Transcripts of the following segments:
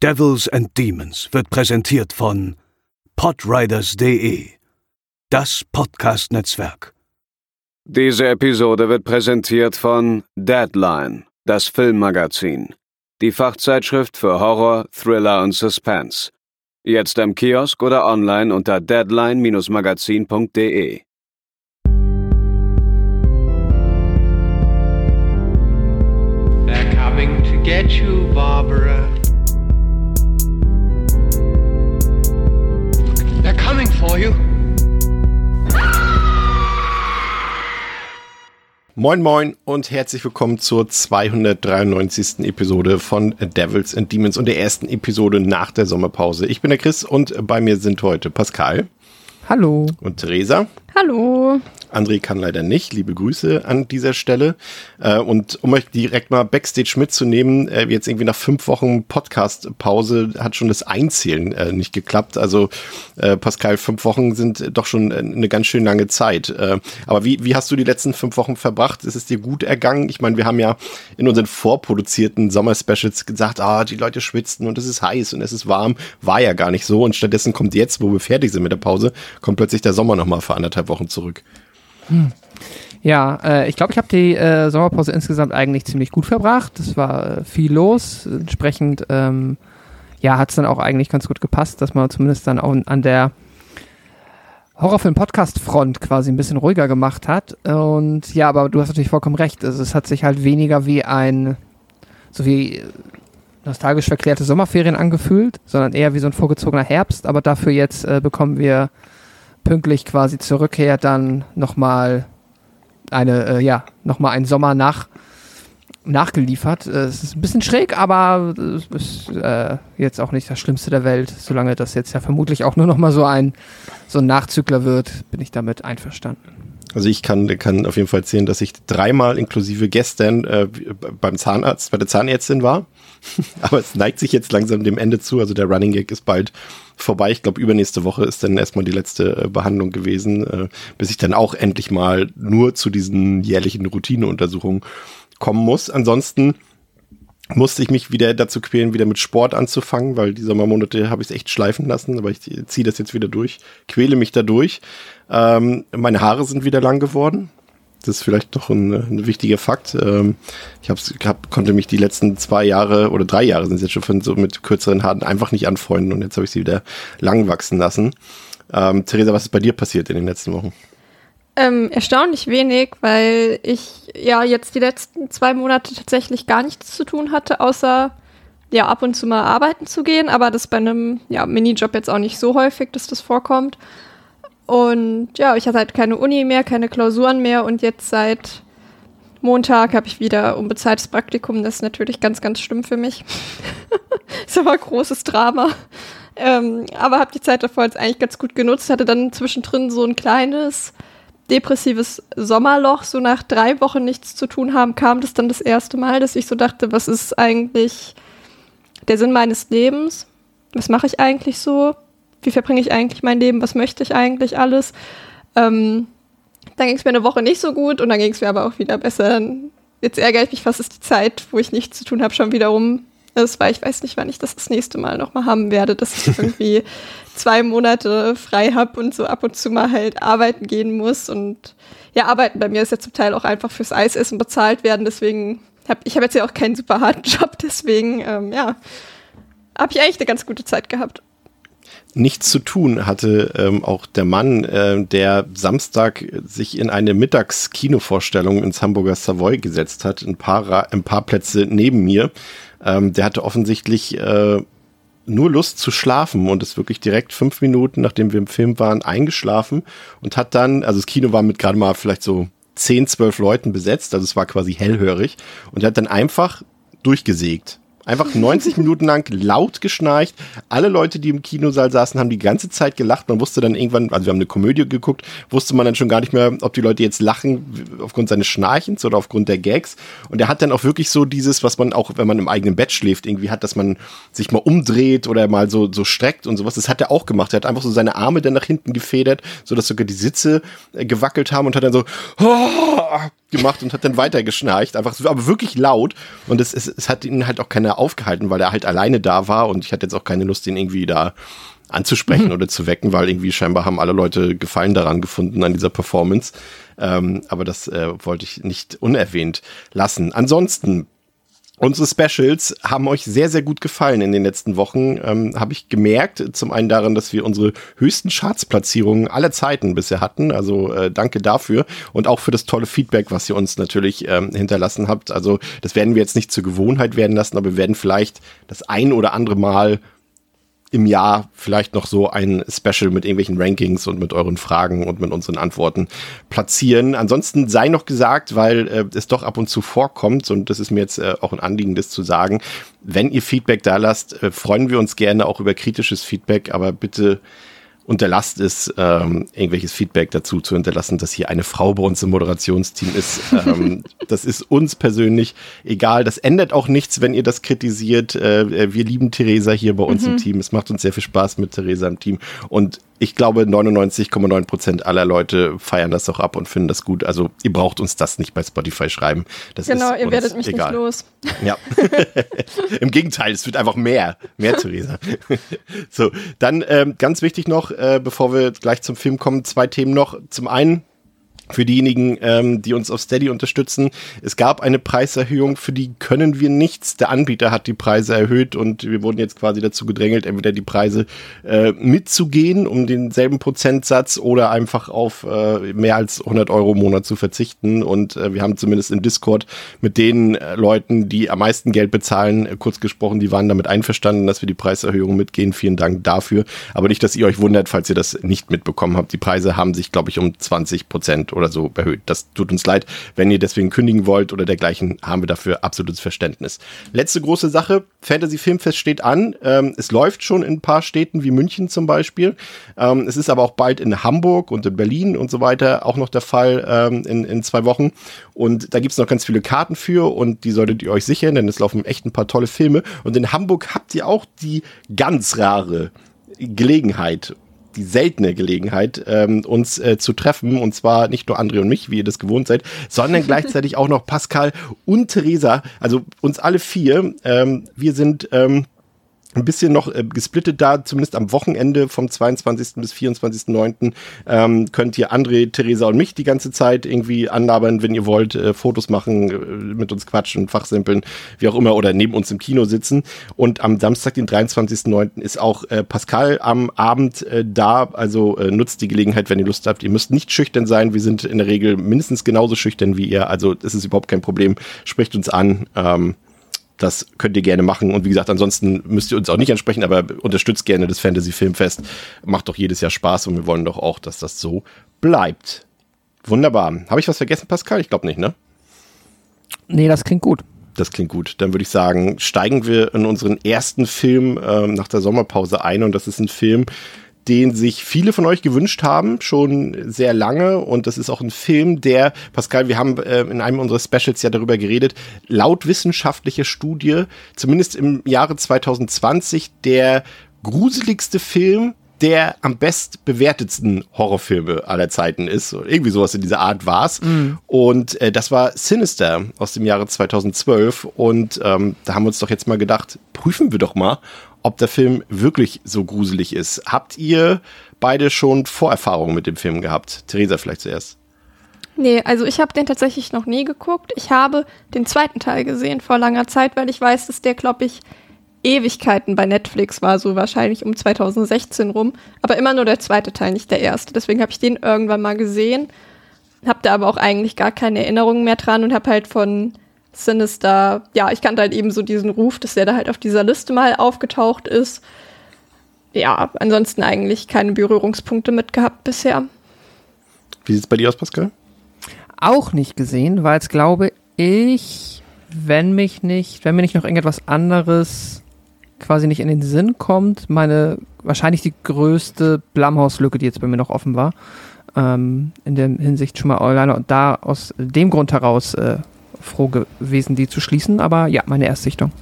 Devils and Demons wird präsentiert von podriders.de, das Podcast-Netzwerk. Diese Episode wird präsentiert von Deadline, das Filmmagazin, die Fachzeitschrift für Horror, Thriller und Suspense. Jetzt im Kiosk oder online unter deadline-magazin.de. They're coming to get you, Barbara. For you. Moin Moin und herzlich willkommen zur 293. Episode von Devils and Demons und der ersten Episode nach der Sommerpause. Ich bin der Chris und bei mir sind heute Pascal. Hallo. Und Theresa. Hallo. André kann leider nicht. Liebe Grüße an dieser Stelle. Äh, und um euch direkt mal Backstage mitzunehmen, äh, jetzt irgendwie nach fünf Wochen Podcast-Pause hat schon das Einzählen äh, nicht geklappt. Also Pascal, fünf Wochen sind doch schon eine ganz schön lange Zeit. aber wie, wie hast du die letzten fünf Wochen verbracht? Ist es dir gut ergangen? Ich meine, wir haben ja in unseren vorproduzierten Sommer-Specials gesagt, ah, die Leute schwitzen und es ist heiß und es ist warm. War ja gar nicht so. Und stattdessen kommt jetzt, wo wir fertig sind mit der Pause, kommt plötzlich der Sommer nochmal für anderthalb Wochen zurück. Hm. Ja, äh, ich glaube, ich habe die äh, Sommerpause insgesamt eigentlich ziemlich gut verbracht. Es war äh, viel los. Entsprechend, ähm, ja, hat es dann auch eigentlich ganz gut gepasst, dass man zumindest dann auch an der Horrorfilm-Podcast-Front quasi ein bisschen ruhiger gemacht hat. Und ja, aber du hast natürlich vollkommen recht. Also es hat sich halt weniger wie ein, so wie nostalgisch verklärte Sommerferien angefühlt, sondern eher wie so ein vorgezogener Herbst. Aber dafür jetzt äh, bekommen wir pünktlich quasi zur Rückkehr dann nochmal eine, äh, ja, nochmal einen Sommer nach, nachgeliefert. Äh, es ist ein bisschen schräg, aber es ist äh, jetzt auch nicht das Schlimmste der Welt. Solange das jetzt ja vermutlich auch nur nochmal so ein, so ein Nachzügler wird, bin ich damit einverstanden. Also ich kann, kann auf jeden Fall erzählen, dass ich dreimal inklusive gestern äh, beim Zahnarzt, bei der Zahnärztin war. Aber es neigt sich jetzt langsam dem Ende zu. Also der Running Gag ist bald vorbei. Ich glaube, übernächste Woche ist dann erstmal die letzte äh, Behandlung gewesen, äh, bis ich dann auch endlich mal nur zu diesen jährlichen Routineuntersuchungen kommen muss. Ansonsten musste ich mich wieder dazu quälen, wieder mit Sport anzufangen, weil die Sommermonate habe ich es echt schleifen lassen, aber ich ziehe das jetzt wieder durch, quäle mich da durch. Ähm, meine Haare sind wieder lang geworden. Das ist vielleicht noch ein, ein wichtiger Fakt. Ähm, ich hab, konnte mich die letzten zwei Jahre oder drei Jahre sind es jetzt schon so mit kürzeren Haaren einfach nicht anfreunden und jetzt habe ich sie wieder lang wachsen lassen. Ähm, Theresa, was ist bei dir passiert in den letzten Wochen? Ähm, erstaunlich wenig, weil ich ja jetzt die letzten zwei Monate tatsächlich gar nichts zu tun hatte, außer ja ab und zu mal arbeiten zu gehen, aber das bei einem ja, Minijob jetzt auch nicht so häufig, dass das vorkommt. Und ja, ich hatte halt keine Uni mehr, keine Klausuren mehr und jetzt seit Montag habe ich wieder unbezahltes Praktikum. Das ist natürlich ganz, ganz schlimm für mich. ist aber ein großes Drama. Ähm, aber habe die Zeit davor jetzt eigentlich ganz gut genutzt. Hatte dann zwischendrin so ein kleines depressives Sommerloch. So nach drei Wochen nichts zu tun haben, kam das dann das erste Mal, dass ich so dachte, was ist eigentlich der Sinn meines Lebens? Was mache ich eigentlich so? wie verbringe ich eigentlich mein Leben, was möchte ich eigentlich alles. Ähm, dann ging es mir eine Woche nicht so gut und dann ging es mir aber auch wieder besser. Jetzt ärgere ich mich fast, ist die Zeit, wo ich nichts zu tun habe, schon wieder rum. Das war, ich weiß nicht, wann ich das das nächste Mal nochmal haben werde, dass ich irgendwie zwei Monate frei habe und so ab und zu mal halt arbeiten gehen muss. Und ja, arbeiten bei mir ist ja zum Teil auch einfach fürs Eisessen bezahlt werden. Deswegen habe ich habe jetzt ja auch keinen super harten Job. Deswegen, ähm, ja, habe ich eigentlich eine ganz gute Zeit gehabt nichts zu tun hatte ähm, auch der Mann, äh, der Samstag sich in eine Mittagskinovorstellung ins Hamburger Savoy gesetzt hat, ein paar, ein paar Plätze neben mir. Ähm, der hatte offensichtlich äh, nur Lust zu schlafen und ist wirklich direkt fünf Minuten, nachdem wir im Film waren, eingeschlafen und hat dann, also das Kino war mit gerade mal vielleicht so zehn, zwölf Leuten besetzt, also es war quasi hellhörig und er hat dann einfach durchgesägt. Einfach 90 Minuten lang laut geschnarcht. Alle Leute, die im Kinosaal saßen, haben die ganze Zeit gelacht. Man wusste dann irgendwann, also wir haben eine Komödie geguckt, wusste man dann schon gar nicht mehr, ob die Leute jetzt lachen aufgrund seines Schnarchens oder aufgrund der Gags. Und er hat dann auch wirklich so dieses, was man auch, wenn man im eigenen Bett schläft, irgendwie hat, dass man sich mal umdreht oder mal so, so streckt und sowas. Das hat er auch gemacht. Er hat einfach so seine Arme dann nach hinten gefedert, so dass sogar die Sitze äh, gewackelt haben und hat dann so, oh, gemacht und hat dann weiter geschnarcht, einfach so, aber wirklich laut. Und es, es, es hat ihn halt auch keiner aufgehalten, weil er halt alleine da war und ich hatte jetzt auch keine Lust, ihn irgendwie da anzusprechen mhm. oder zu wecken, weil irgendwie scheinbar haben alle Leute Gefallen daran gefunden an dieser Performance. Ähm, aber das äh, wollte ich nicht unerwähnt lassen. Ansonsten Unsere Specials haben euch sehr, sehr gut gefallen in den letzten Wochen. Ähm, Habe ich gemerkt. Zum einen daran, dass wir unsere höchsten Chartsplatzierungen aller Zeiten bisher hatten. Also äh, danke dafür und auch für das tolle Feedback, was ihr uns natürlich ähm, hinterlassen habt. Also das werden wir jetzt nicht zur Gewohnheit werden lassen, aber wir werden vielleicht das ein oder andere Mal im Jahr vielleicht noch so ein Special mit irgendwelchen Rankings und mit euren Fragen und mit unseren Antworten platzieren. Ansonsten sei noch gesagt, weil äh, es doch ab und zu vorkommt und das ist mir jetzt äh, auch ein Anliegen, das zu sagen. Wenn ihr Feedback da lasst, äh, freuen wir uns gerne auch über kritisches Feedback, aber bitte unterlasst es, ähm, irgendwelches Feedback dazu zu hinterlassen, dass hier eine Frau bei uns im Moderationsteam ist. Ähm, das ist uns persönlich egal. Das ändert auch nichts, wenn ihr das kritisiert. Äh, wir lieben Theresa hier bei uns mhm. im Team. Es macht uns sehr viel Spaß mit Theresa im Team. Und ich glaube, 99,9 Prozent aller Leute feiern das auch ab und finden das gut. Also ihr braucht uns das nicht bei Spotify schreiben. Das genau, ihr werdet mich egal. nicht los. Ja. Im Gegenteil, es wird einfach mehr. Mehr, Theresa. so, dann ähm, ganz wichtig noch, äh, bevor wir gleich zum Film kommen, zwei Themen noch. Zum einen für diejenigen, ähm, die uns auf Steady unterstützen. Es gab eine Preiserhöhung, für die können wir nichts. Der Anbieter hat die Preise erhöht und wir wurden jetzt quasi dazu gedrängelt, entweder die Preise äh, mitzugehen, um denselben Prozentsatz oder einfach auf äh, mehr als 100 Euro im Monat zu verzichten. Und äh, wir haben zumindest im Discord mit den äh, Leuten, die am meisten Geld bezahlen, äh, kurz gesprochen, die waren damit einverstanden, dass wir die Preiserhöhung mitgehen. Vielen Dank dafür. Aber nicht, dass ihr euch wundert, falls ihr das nicht mitbekommen habt. Die Preise haben sich, glaube ich, um 20 Prozent oder so erhöht. Das tut uns leid. Wenn ihr deswegen kündigen wollt oder dergleichen, haben wir dafür absolutes Verständnis. Letzte große Sache. Fantasy Filmfest steht an. Ähm, es läuft schon in ein paar Städten wie München zum Beispiel. Ähm, es ist aber auch bald in Hamburg und in Berlin und so weiter auch noch der Fall ähm, in, in zwei Wochen. Und da gibt es noch ganz viele Karten für und die solltet ihr euch sichern, denn es laufen echt ein paar tolle Filme. Und in Hamburg habt ihr auch die ganz rare Gelegenheit die seltene Gelegenheit, ähm, uns äh, zu treffen. Und zwar nicht nur André und mich, wie ihr das gewohnt seid, sondern gleichzeitig auch noch Pascal und Theresa. Also uns alle vier. Ähm, wir sind ähm, ein bisschen noch äh, gesplittet da, zumindest am Wochenende vom 22. bis 24.9. Ähm, könnt ihr André, Theresa und mich die ganze Zeit irgendwie anlabern, wenn ihr wollt, äh, Fotos machen, äh, mit uns quatschen, fachsimpeln, wie auch immer, oder neben uns im Kino sitzen. Und am Samstag, den 23.9. ist auch äh, Pascal am Abend äh, da, also äh, nutzt die Gelegenheit, wenn ihr Lust habt. Ihr müsst nicht schüchtern sein, wir sind in der Regel mindestens genauso schüchtern wie ihr, also es ist überhaupt kein Problem. Sprecht uns an. Ähm, das könnt ihr gerne machen. Und wie gesagt, ansonsten müsst ihr uns auch nicht ansprechen, aber unterstützt gerne das Fantasy Filmfest. Macht doch jedes Jahr Spaß und wir wollen doch auch, dass das so bleibt. Wunderbar. Habe ich was vergessen, Pascal? Ich glaube nicht, ne? Nee, das klingt gut. Das klingt gut. Dann würde ich sagen, steigen wir in unseren ersten Film ähm, nach der Sommerpause ein. Und das ist ein Film, den sich viele von euch gewünscht haben, schon sehr lange. Und das ist auch ein Film, der, Pascal, wir haben äh, in einem unserer Specials ja darüber geredet, laut wissenschaftlicher Studie, zumindest im Jahre 2020, der gruseligste Film der am best bewertetsten Horrorfilme aller Zeiten ist. Irgendwie sowas in dieser Art war's. Mm. Und äh, das war Sinister aus dem Jahre 2012. Und ähm, da haben wir uns doch jetzt mal gedacht, prüfen wir doch mal, ob der Film wirklich so gruselig ist. Habt ihr beide schon Vorerfahrungen mit dem Film gehabt? Theresa vielleicht zuerst. Nee, also ich habe den tatsächlich noch nie geguckt. Ich habe den zweiten Teil gesehen vor langer Zeit, weil ich weiß, dass der, glaube ich, Ewigkeiten bei Netflix war, so wahrscheinlich um 2016 rum. Aber immer nur der zweite Teil, nicht der erste. Deswegen habe ich den irgendwann mal gesehen, habe da aber auch eigentlich gar keine Erinnerungen mehr dran und habe halt von Sinister, ja, ich kannte halt eben so diesen Ruf, dass der da halt auf dieser Liste mal aufgetaucht ist. Ja, ansonsten eigentlich keine Berührungspunkte mit gehabt bisher. Wie sieht es bei dir aus, Pascal? Auch nicht gesehen, weil es glaube ich, wenn mich nicht, wenn mir nicht noch irgendetwas anderes quasi nicht in den Sinn kommt, meine wahrscheinlich die größte Blumhouse-Lücke, die jetzt bei mir noch offen war, ähm, in der Hinsicht schon mal alleine und da aus dem Grund heraus äh, froh gewesen, die zu schließen. Aber ja, meine Erstsichtung.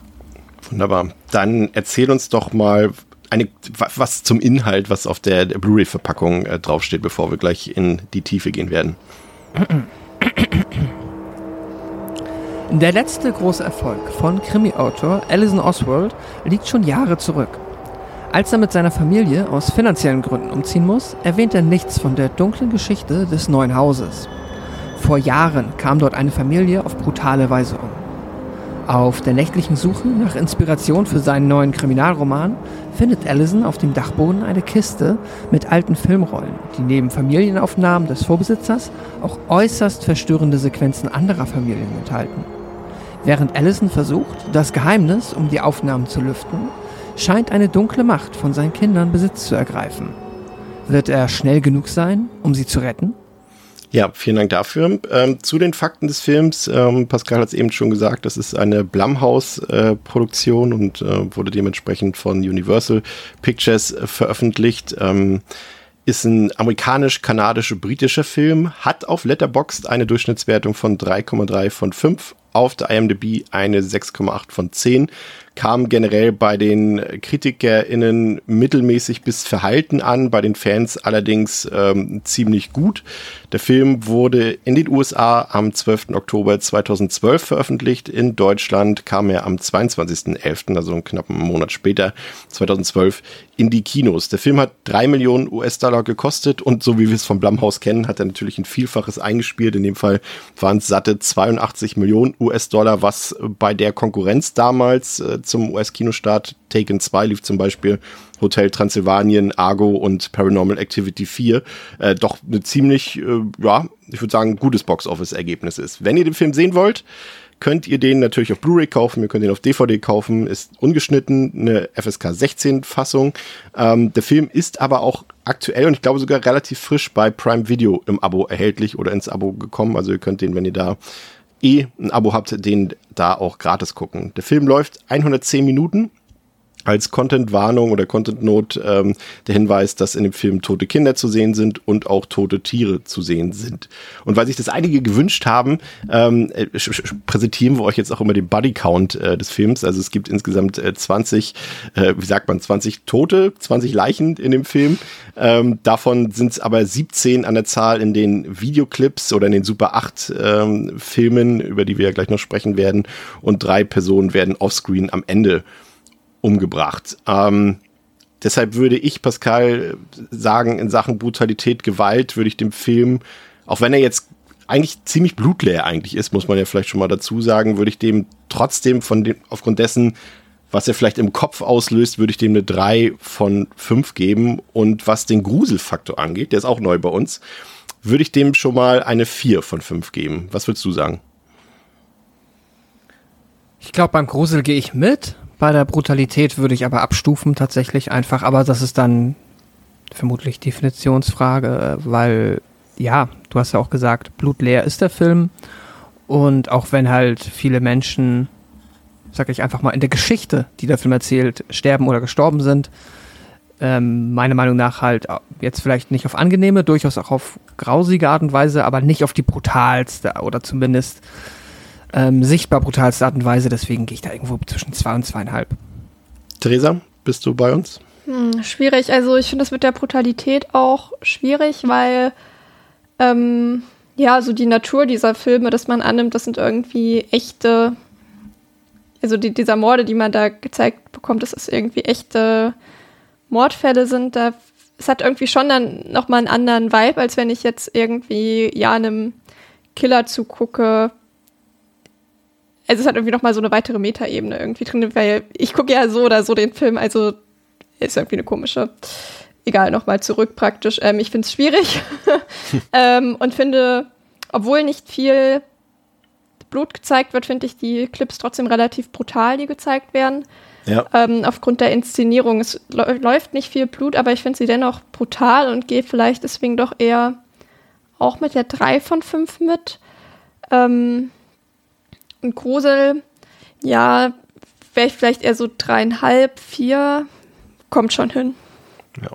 Wunderbar. Dann erzähl uns doch mal eine, was zum Inhalt, was auf der, der Blu-ray-Verpackung äh, draufsteht, bevor wir gleich in die Tiefe gehen werden. Der letzte große Erfolg von Krimi-Autor Alison Oswald liegt schon Jahre zurück. Als er mit seiner Familie aus finanziellen Gründen umziehen muss, erwähnt er nichts von der dunklen Geschichte des neuen Hauses. Vor Jahren kam dort eine Familie auf brutale Weise um. Auf der nächtlichen Suche nach Inspiration für seinen neuen Kriminalroman findet Allison auf dem Dachboden eine Kiste mit alten Filmrollen, die neben Familienaufnahmen des Vorbesitzers auch äußerst verstörende Sequenzen anderer Familien enthalten. Während Allison versucht, das Geheimnis um die Aufnahmen zu lüften, scheint eine dunkle Macht von seinen Kindern Besitz zu ergreifen. Wird er schnell genug sein, um sie zu retten? Ja, vielen Dank dafür. Ähm, zu den Fakten des Films. Ähm, Pascal hat es eben schon gesagt, das ist eine Blumhouse-Produktion äh, und äh, wurde dementsprechend von Universal Pictures äh, veröffentlicht. Ähm, ist ein amerikanisch-kanadisch-britischer Film, hat auf Letterboxd eine Durchschnittswertung von 3,3 von 5, auf der IMDb eine 6,8 von 10 kam generell bei den KritikerInnen mittelmäßig bis verhalten an, bei den Fans allerdings ähm, ziemlich gut. Der Film wurde in den USA am 12. Oktober 2012 veröffentlicht. In Deutschland kam er am 22.11., also einen knappen Monat später, 2012, in die Kinos. Der Film hat drei Millionen US-Dollar gekostet und so wie wir es vom Blumhaus kennen, hat er natürlich ein Vielfaches eingespielt. In dem Fall waren es satte 82 Millionen US-Dollar, was bei der Konkurrenz damals äh, zum US-Kinostart. Taken 2 lief zum Beispiel Hotel Transylvanien, Argo und Paranormal Activity 4 äh, doch eine ziemlich, äh, ja, ich würde sagen, gutes Box-Office-Ergebnis ist. Wenn ihr den Film sehen wollt, könnt ihr den natürlich auf Blu-ray kaufen, ihr könnt ihn auf DVD kaufen, ist ungeschnitten, eine FSK 16 Fassung. Ähm, der Film ist aber auch aktuell und ich glaube sogar relativ frisch bei Prime Video im Abo erhältlich oder ins Abo gekommen. Also ihr könnt den, wenn ihr da eh ein Abo habt, den da auch gratis gucken. Der Film läuft 110 Minuten als Content-Warnung oder Content-Note ähm, der Hinweis, dass in dem Film tote Kinder zu sehen sind und auch tote Tiere zu sehen sind. Und weil sich das einige gewünscht haben, ähm, äh, präsentieren wir euch jetzt auch immer den Body-Count äh, des Films. Also es gibt insgesamt äh, 20, äh, wie sagt man, 20 Tote, 20 Leichen in dem Film. Ähm, davon sind es aber 17 an der Zahl in den Videoclips oder in den Super 8 ähm, Filmen, über die wir ja gleich noch sprechen werden. Und drei Personen werden offscreen am Ende umgebracht. Ähm, deshalb würde ich Pascal sagen, in Sachen Brutalität, Gewalt würde ich dem Film, auch wenn er jetzt eigentlich ziemlich blutleer eigentlich ist, muss man ja vielleicht schon mal dazu sagen, würde ich dem trotzdem von dem, aufgrund dessen, was er vielleicht im Kopf auslöst, würde ich dem eine 3 von 5 geben. Und was den Gruselfaktor angeht, der ist auch neu bei uns, würde ich dem schon mal eine 4 von 5 geben. Was würdest du sagen? Ich glaube, beim Grusel gehe ich mit. Bei der Brutalität würde ich aber abstufen tatsächlich einfach, aber das ist dann vermutlich Definitionsfrage, weil ja, du hast ja auch gesagt, blutleer ist der Film. Und auch wenn halt viele Menschen, sag ich einfach mal, in der Geschichte, die der Film erzählt, sterben oder gestorben sind, ähm, meiner Meinung nach halt jetzt vielleicht nicht auf angenehme, durchaus auch auf grausige Art und Weise, aber nicht auf die brutalste oder zumindest ähm, sichtbar brutalste Art und Weise. Deswegen gehe ich da irgendwo zwischen zwei und zweieinhalb. Theresa, bist du bei uns? Hm, schwierig. Also ich finde das mit der Brutalität auch schwierig, weil ähm, ja, so die Natur dieser Filme, dass man annimmt, das sind irgendwie echte, also die, dieser Morde, die man da gezeigt bekommt, dass es irgendwie echte Mordfälle sind, da es hat irgendwie schon dann nochmal einen anderen Vibe, als wenn ich jetzt irgendwie ja einem Killer zugucke, also es hat irgendwie noch mal so eine weitere Metaebene irgendwie drin, weil ich gucke ja so oder so den Film, also ist irgendwie eine komische. Egal, nochmal zurück praktisch. Ähm, ich finde es schwierig ähm, und finde, obwohl nicht viel Blut gezeigt wird, finde ich die Clips trotzdem relativ brutal, die gezeigt werden. Ja. Ähm, aufgrund der Inszenierung. Es läuft nicht viel Blut, aber ich finde sie dennoch brutal und gehe vielleicht deswegen doch eher auch mit der 3 von 5 mit. Ähm, und Grusel, ja, wäre ich vielleicht eher so dreieinhalb, vier, kommt schon hin. Ja.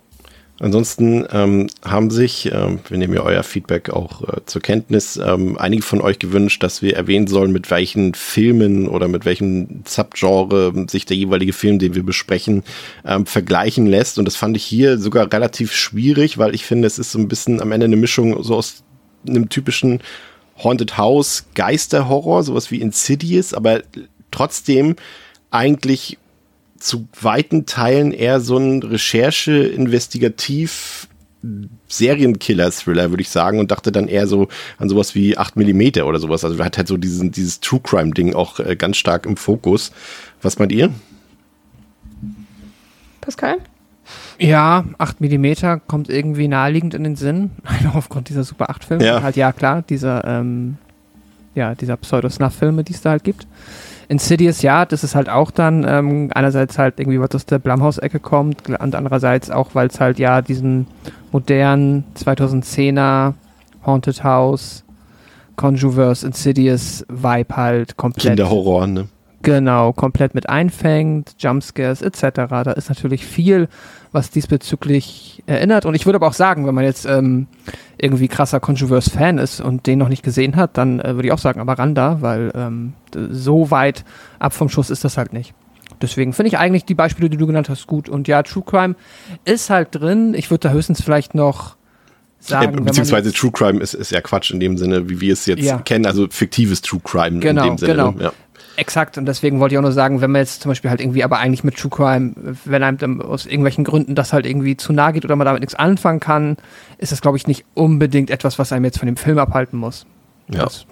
Ansonsten ähm, haben sich, ähm, wir nehmen ja euer Feedback auch äh, zur Kenntnis, ähm, einige von euch gewünscht, dass wir erwähnen sollen, mit welchen Filmen oder mit welchem Subgenre sich der jeweilige Film, den wir besprechen, ähm, vergleichen lässt. Und das fand ich hier sogar relativ schwierig, weil ich finde, es ist so ein bisschen am Ende eine Mischung so aus einem typischen Haunted House Geisterhorror, sowas wie Insidious, aber trotzdem eigentlich zu weiten Teilen eher so ein Recherche, Investigativ, Serienkiller-Thriller, würde ich sagen, und dachte dann eher so an sowas wie 8 mm oder sowas. Also hat halt so diesen, dieses True Crime-Ding auch äh, ganz stark im Fokus. Was meint ihr? Pascal? Ja, 8 mm kommt irgendwie naheliegend in den Sinn. Einfach aufgrund dieser Super 8-Filme. Ja. Halt, ja, klar, dieser, ähm, ja, dieser Pseudo-Snuff-Filme, die es da halt gibt. Insidious, ja, das ist halt auch dann ähm, einerseits halt irgendwie, was aus der Blumhouse-Ecke kommt und andererseits auch, weil es halt ja diesen modernen 2010er Haunted House, Conjuverse, Insidious Vibe halt komplett. Kinderhorror, ne? Genau, komplett mit einfängt, Jumpscares etc. Da ist natürlich viel, was diesbezüglich erinnert. Und ich würde aber auch sagen, wenn man jetzt ähm, irgendwie krasser Controverse-Fan ist und den noch nicht gesehen hat, dann äh, würde ich auch sagen, aber Randa, weil ähm, so weit ab vom Schuss ist das halt nicht. Deswegen finde ich eigentlich die Beispiele, die du genannt hast, gut. Und ja, True Crime ist halt drin. Ich würde da höchstens vielleicht noch sagen, Äh, wenn man beziehungsweise True Crime ist, ist ja Quatsch in dem Sinne, wie wir es jetzt Ja. kennen, also fiktives True Crime Genau, in dem Sinne. genau. ne? Ja. Exakt, und deswegen wollte ich auch nur sagen, wenn man jetzt zum Beispiel halt irgendwie, aber eigentlich mit True Crime, wenn einem aus irgendwelchen Gründen das halt irgendwie zu nahe geht oder man damit nichts anfangen kann, ist das, glaube ich, nicht unbedingt etwas, was einem jetzt von dem Film abhalten muss. Ja. Das.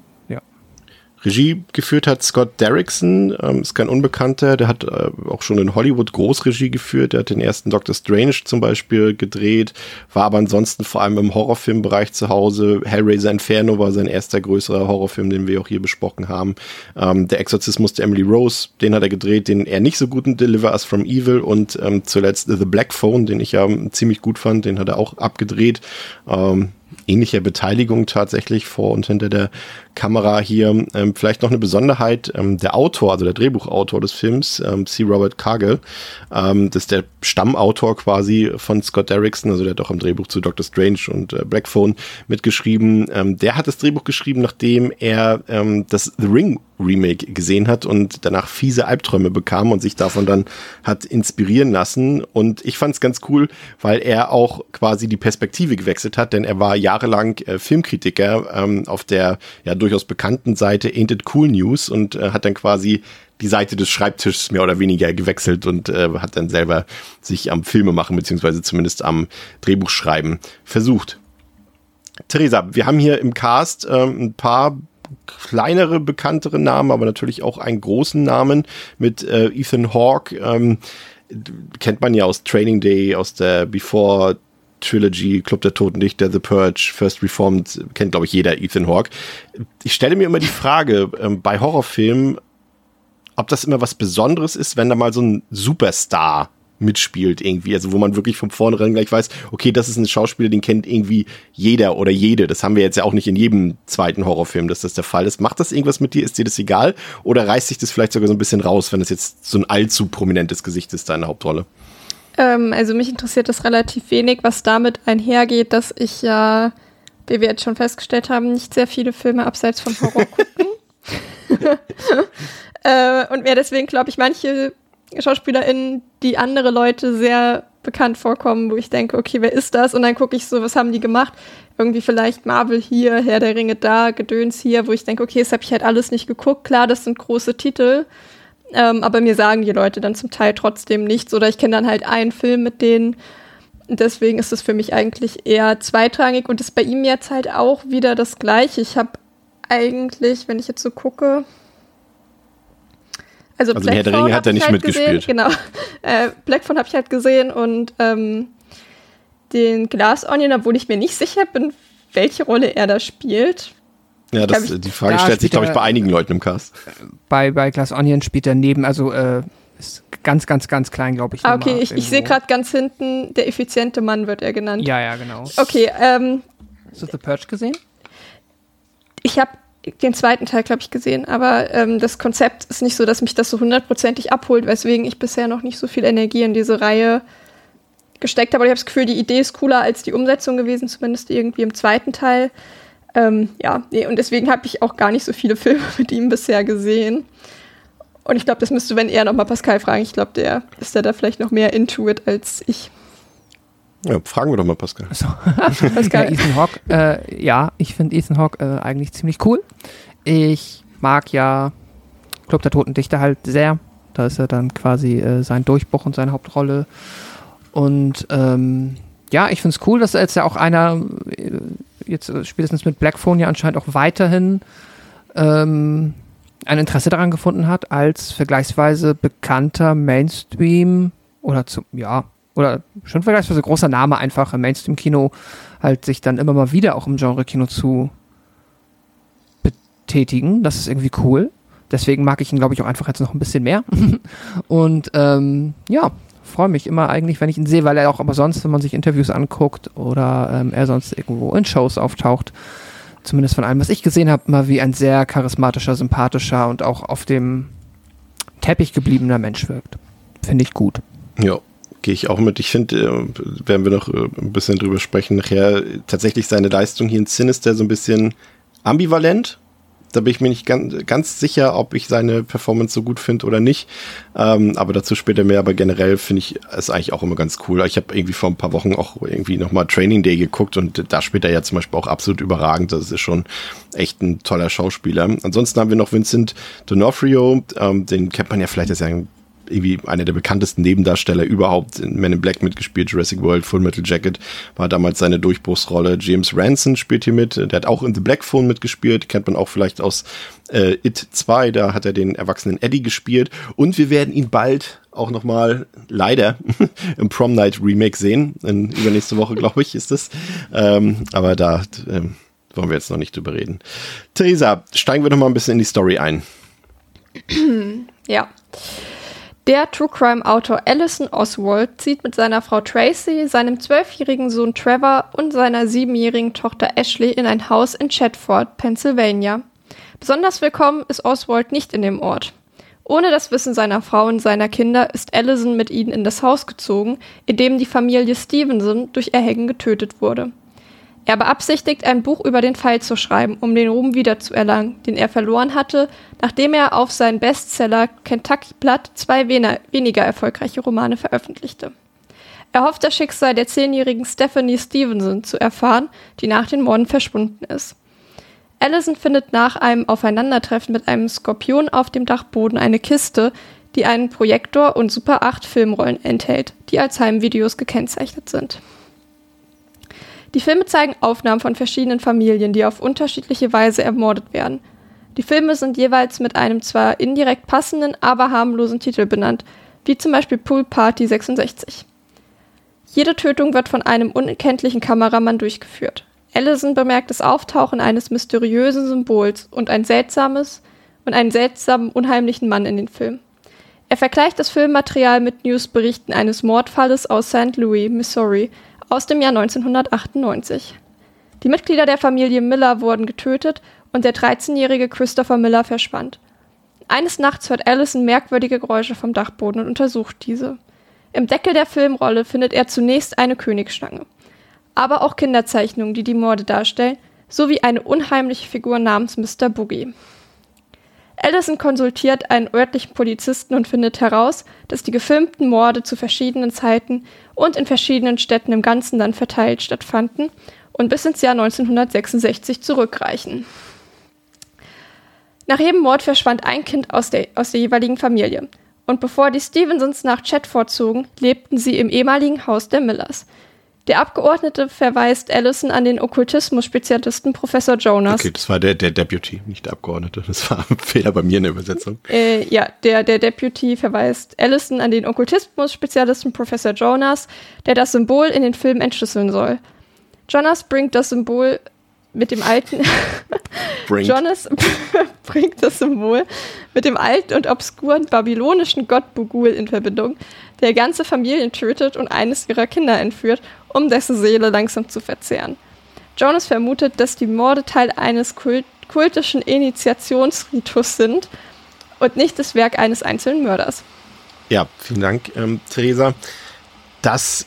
Regie geführt hat Scott Derrickson, ähm, ist kein Unbekannter, der hat äh, auch schon in Hollywood Großregie geführt, der hat den ersten Doctor Strange zum Beispiel gedreht, war aber ansonsten vor allem im Horrorfilmbereich zu Hause. Hellraiser Inferno war sein erster größerer Horrorfilm, den wir auch hier besprochen haben. Ähm, der Exorzismus der Emily Rose, den hat er gedreht, den eher nicht so guten Deliver Us From Evil und ähm, zuletzt The Black Phone, den ich ja ziemlich gut fand, den hat er auch abgedreht. Ähm, ähnlicher Beteiligung tatsächlich vor und hinter der Kamera hier. Ähm, vielleicht noch eine Besonderheit, ähm, der Autor, also der Drehbuchautor des Films, ähm, C. Robert Cargill, ähm, das ist der Stammautor quasi von Scott Derrickson, also der hat auch am Drehbuch zu Doctor Strange und äh, Black Phone mitgeschrieben. Ähm, der hat das Drehbuch geschrieben, nachdem er ähm, das The Ring Remake gesehen hat und danach fiese Albträume bekam und sich davon dann hat inspirieren lassen. Und ich fand es ganz cool, weil er auch quasi die Perspektive gewechselt hat, denn er war jahrelang äh, Filmkritiker ähm, auf der ja durchaus bekannten Seite Ain't It Cool News und äh, hat dann quasi die Seite des Schreibtischs mehr oder weniger gewechselt und äh, hat dann selber sich am Filme machen beziehungsweise zumindest am Drehbuchschreiben versucht. Theresa, wir haben hier im Cast ähm, ein paar kleinere, bekanntere Namen, aber natürlich auch einen großen Namen mit äh, Ethan Hawke. Ähm, kennt man ja aus Training Day, aus der Before Trilogy, Club der Toten Dichter, The Purge, First Reformed, kennt glaube ich jeder Ethan Hawke. Ich stelle mir immer die Frage ähm, bei Horrorfilmen, ob das immer was Besonderes ist, wenn da mal so ein Superstar mitspielt irgendwie, also wo man wirklich von vornherein gleich weiß, okay, das ist ein Schauspieler, den kennt irgendwie jeder oder jede. Das haben wir jetzt ja auch nicht in jedem zweiten Horrorfilm, dass das der Fall ist. Macht das irgendwas mit dir? Ist dir das egal? Oder reißt sich das vielleicht sogar so ein bisschen raus, wenn es jetzt so ein allzu prominentes Gesicht ist, deine Hauptrolle? Ähm, also mich interessiert das relativ wenig, was damit einhergeht, dass ich ja, wie wir jetzt schon festgestellt haben, nicht sehr viele Filme abseits von Horror gucken. äh, und mir deswegen, glaube ich, manche SchauspielerInnen, die andere Leute sehr bekannt vorkommen, wo ich denke, okay, wer ist das? Und dann gucke ich so, was haben die gemacht? Irgendwie vielleicht Marvel hier, Herr der Ringe da, Gedöns hier, wo ich denke, okay, das habe ich halt alles nicht geguckt. Klar, das sind große Titel, ähm, aber mir sagen die Leute dann zum Teil trotzdem nichts oder ich kenne dann halt einen Film mit denen. Deswegen ist es für mich eigentlich eher zweitrangig und ist bei ihm jetzt halt auch wieder das Gleiche. Ich habe eigentlich, wenn ich jetzt so gucke, also, Also Herr der hat er ich nicht halt mitgespielt. Gesehen, genau. Äh, Blackphone habe ich halt gesehen und ähm, den Glass Onion, obwohl ich mir nicht sicher bin, welche Rolle er da spielt. Ja, das, ich- die Frage Ja, stellt sich, glaube ich, bei einigen Leuten im Cast. Bei, bei Glass Onion spielt er neben, also äh, ist ganz, ganz, ganz klein, glaube ich. Ah, okay, ich, ich sehe gerade ganz hinten, der effiziente Mann wird er genannt. Ja, ja, genau. Okay, ähm, Hast du The Purge gesehen? ich habe den zweiten Teil, glaube ich, gesehen, aber ähm, das Konzept ist nicht so, dass mich das so hundertprozentig abholt, weswegen ich bisher noch nicht so viel Energie in diese Reihe gesteckt habe. Aber ich habe das Gefühl, die Idee ist cooler als die Umsetzung gewesen, zumindest irgendwie im zweiten Teil. Ähm, ja, nee, und deswegen habe ich auch gar nicht so viele Filme mit ihm bisher gesehen. Und ich glaube, das müsste, wenn eher nochmal Pascal fragen. Ich glaube, der ist ja da vielleicht noch mehr into it als ich. Ja, fragen wir doch mal Pascal. So. ja, Ethan Hawke, äh, ja, ich finde Ethan Hawke äh, eigentlich ziemlich cool. Ich mag ja Club der Toten Dichter halt sehr. Da ist er dann quasi äh, sein Durchbruch und seine Hauptrolle. Und ähm, ja, ich finde es cool, dass er jetzt ja auch einer, äh, jetzt äh, spätestens mit Blackphone ja anscheinend auch weiterhin ähm, ein Interesse daran gefunden hat, als vergleichsweise bekannter Mainstream oder zu, ja, oder schon vergleichsweise großer Name einfach im Mainstream-Kino halt sich dann immer mal wieder auch im Genre-Kino zu betätigen. Das ist irgendwie cool. Deswegen mag ich ihn, glaube ich, auch einfach jetzt noch ein bisschen mehr. Und ähm, ja, freue mich immer eigentlich, wenn ich ihn sehe, weil er auch aber sonst, wenn man sich Interviews anguckt oder ähm, er sonst irgendwo in Shows auftaucht, zumindest von allem, was ich gesehen habe, immer wie ein sehr charismatischer, sympathischer und auch auf dem Teppich gebliebener Mensch wirkt. Finde ich gut. Ja, gehe ich auch mit. Ich finde, äh, werden wir noch äh, ein bisschen drüber sprechen, nachher tatsächlich seine Leistung hier in Sinister so ein bisschen ambivalent da bin ich mir nicht ganz, ganz sicher, ob ich seine Performance so gut finde oder nicht. Ähm, aber dazu später mehr. Aber generell finde ich es eigentlich auch immer ganz cool. Ich habe irgendwie vor ein paar Wochen auch irgendwie nochmal Training Day geguckt und da spielt er ja zum Beispiel auch absolut überragend. Das ist schon echt ein toller Schauspieler. Ansonsten haben wir noch Vincent D'Onofrio. Ähm, den kennt man ja vielleicht, das ist ja ein irgendwie einer der bekanntesten Nebendarsteller überhaupt in Men in Black mitgespielt, Jurassic World, Full Metal Jacket war damals seine Durchbruchsrolle. James Ranson spielt hier mit, der hat auch in The Black Phone mitgespielt, kennt man auch vielleicht aus äh, It 2, da hat er den erwachsenen Eddie gespielt und wir werden ihn bald auch nochmal leider im Prom Night Remake sehen. In übernächste Woche, glaube ich, ist es. Ähm, aber da ähm, wollen wir jetzt noch nicht drüber reden. Theresa, steigen wir noch mal ein bisschen in die Story ein. Ja. Der True Crime Autor Alison Oswald zieht mit seiner Frau Tracy, seinem zwölfjährigen Sohn Trevor und seiner siebenjährigen Tochter Ashley in ein Haus in Chatford, Pennsylvania. Besonders willkommen ist Oswald nicht in dem Ort. Ohne das Wissen seiner Frau und seiner Kinder ist Allison mit ihnen in das Haus gezogen, in dem die Familie Stevenson durch Erhängen getötet wurde. Er beabsichtigt, ein Buch über den Fall zu schreiben, um den Ruhm wiederzuerlangen, den er verloren hatte, nachdem er auf seinen Bestseller Kentucky Blood zwei weniger erfolgreiche Romane veröffentlichte. Er hofft, das Schicksal der zehnjährigen Stephanie Stevenson zu erfahren, die nach den Morden verschwunden ist. Allison findet nach einem Aufeinandertreffen mit einem Skorpion auf dem Dachboden eine Kiste, die einen Projektor und Super 8 Filmrollen enthält, die als Heimvideos gekennzeichnet sind. Die Filme zeigen Aufnahmen von verschiedenen Familien, die auf unterschiedliche Weise ermordet werden. Die Filme sind jeweils mit einem zwar indirekt passenden, aber harmlosen Titel benannt, wie zum Beispiel Pool Party 66. Jede Tötung wird von einem unerkenntlichen Kameramann durchgeführt. Allison bemerkt das Auftauchen eines mysteriösen Symbols und ein seltsames und einen seltsamen, unheimlichen Mann in den Film. Er vergleicht das Filmmaterial mit Newsberichten eines Mordfalles aus St. Louis, Missouri, aus dem Jahr 1998. Die Mitglieder der Familie Miller wurden getötet und der 13-jährige Christopher Miller verschwand. Eines Nachts hört Allison merkwürdige Geräusche vom Dachboden und untersucht diese. Im Deckel der Filmrolle findet er zunächst eine Königsschlange, aber auch Kinderzeichnungen, die die Morde darstellen, sowie eine unheimliche Figur namens Mr. Boogie. Allison konsultiert einen örtlichen Polizisten und findet heraus, dass die gefilmten Morde zu verschiedenen Zeiten und in verschiedenen Städten im ganzen Land verteilt stattfanden und bis ins Jahr 1966 zurückreichen. Nach jedem Mord verschwand ein Kind aus der, aus der jeweiligen Familie. Und bevor die Stevensons nach Chatford zogen, lebten sie im ehemaligen Haus der Millers. Der Abgeordnete verweist Allison an den Okkultismus-Spezialisten Professor Jonas. Okay, das war der, der Deputy, nicht der Abgeordnete. Das war ein Fehler bei mir in der Übersetzung. Äh, ja, der, der Deputy verweist Allison an den Okkultismus-Spezialisten Professor Jonas, der das Symbol in den Film entschlüsseln soll. Jonas bringt das Symbol mit dem alten Jonas bringt das Symbol mit dem alten und obskuren babylonischen Gott Bugul in Verbindung, der ganze Familien tötet und eines ihrer Kinder entführt, um dessen Seele langsam zu verzehren. Jonas vermutet, dass die Morde Teil eines kult kultischen Initiationsritus sind und nicht das Werk eines einzelnen Mörders. Ja, vielen Dank, ähm, Theresa. Das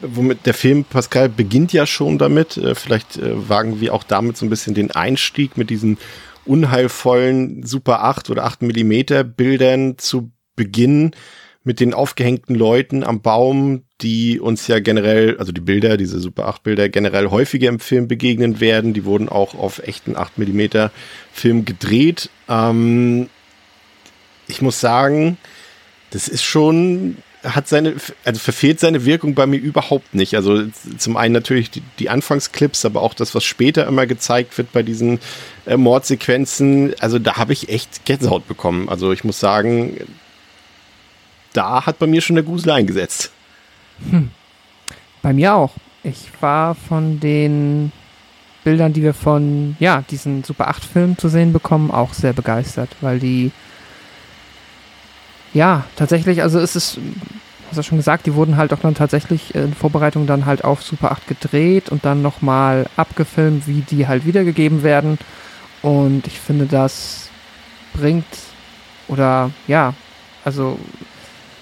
womit der Film Pascal beginnt ja schon damit. Äh, vielleicht äh, wagen wir auch damit so ein bisschen den Einstieg mit diesen unheilvollen Super 8 oder 8 Millimeter Bildern zu Beginn mit den aufgehängten Leuten am Baum, die uns ja generell, also die Bilder, diese Super 8 Bilder generell häufiger im Film begegnen werden. Die wurden auch auf echten 8 mm Film gedreht. Ähm, ich muss sagen, das ist schon hat seine, also verfehlt seine Wirkung bei mir überhaupt nicht. Also zum einen natürlich die, die Anfangsclips, aber auch das, was später immer gezeigt wird bei diesen äh, Mordsequenzen. Also da habe ich echt Gänsehaut bekommen. Also ich muss sagen, da hat bei mir schon der Grusel eingesetzt. Hm. Bei mir auch. Ich war von den Bildern, die wir von ja, diesen Super 8 Filmen zu sehen bekommen, auch sehr begeistert, weil die ja, tatsächlich, also es ist, hast du schon gesagt, die wurden halt auch dann tatsächlich in Vorbereitung dann halt auf Super 8 gedreht und dann nochmal abgefilmt, wie die halt wiedergegeben werden. Und ich finde, das bringt oder ja, also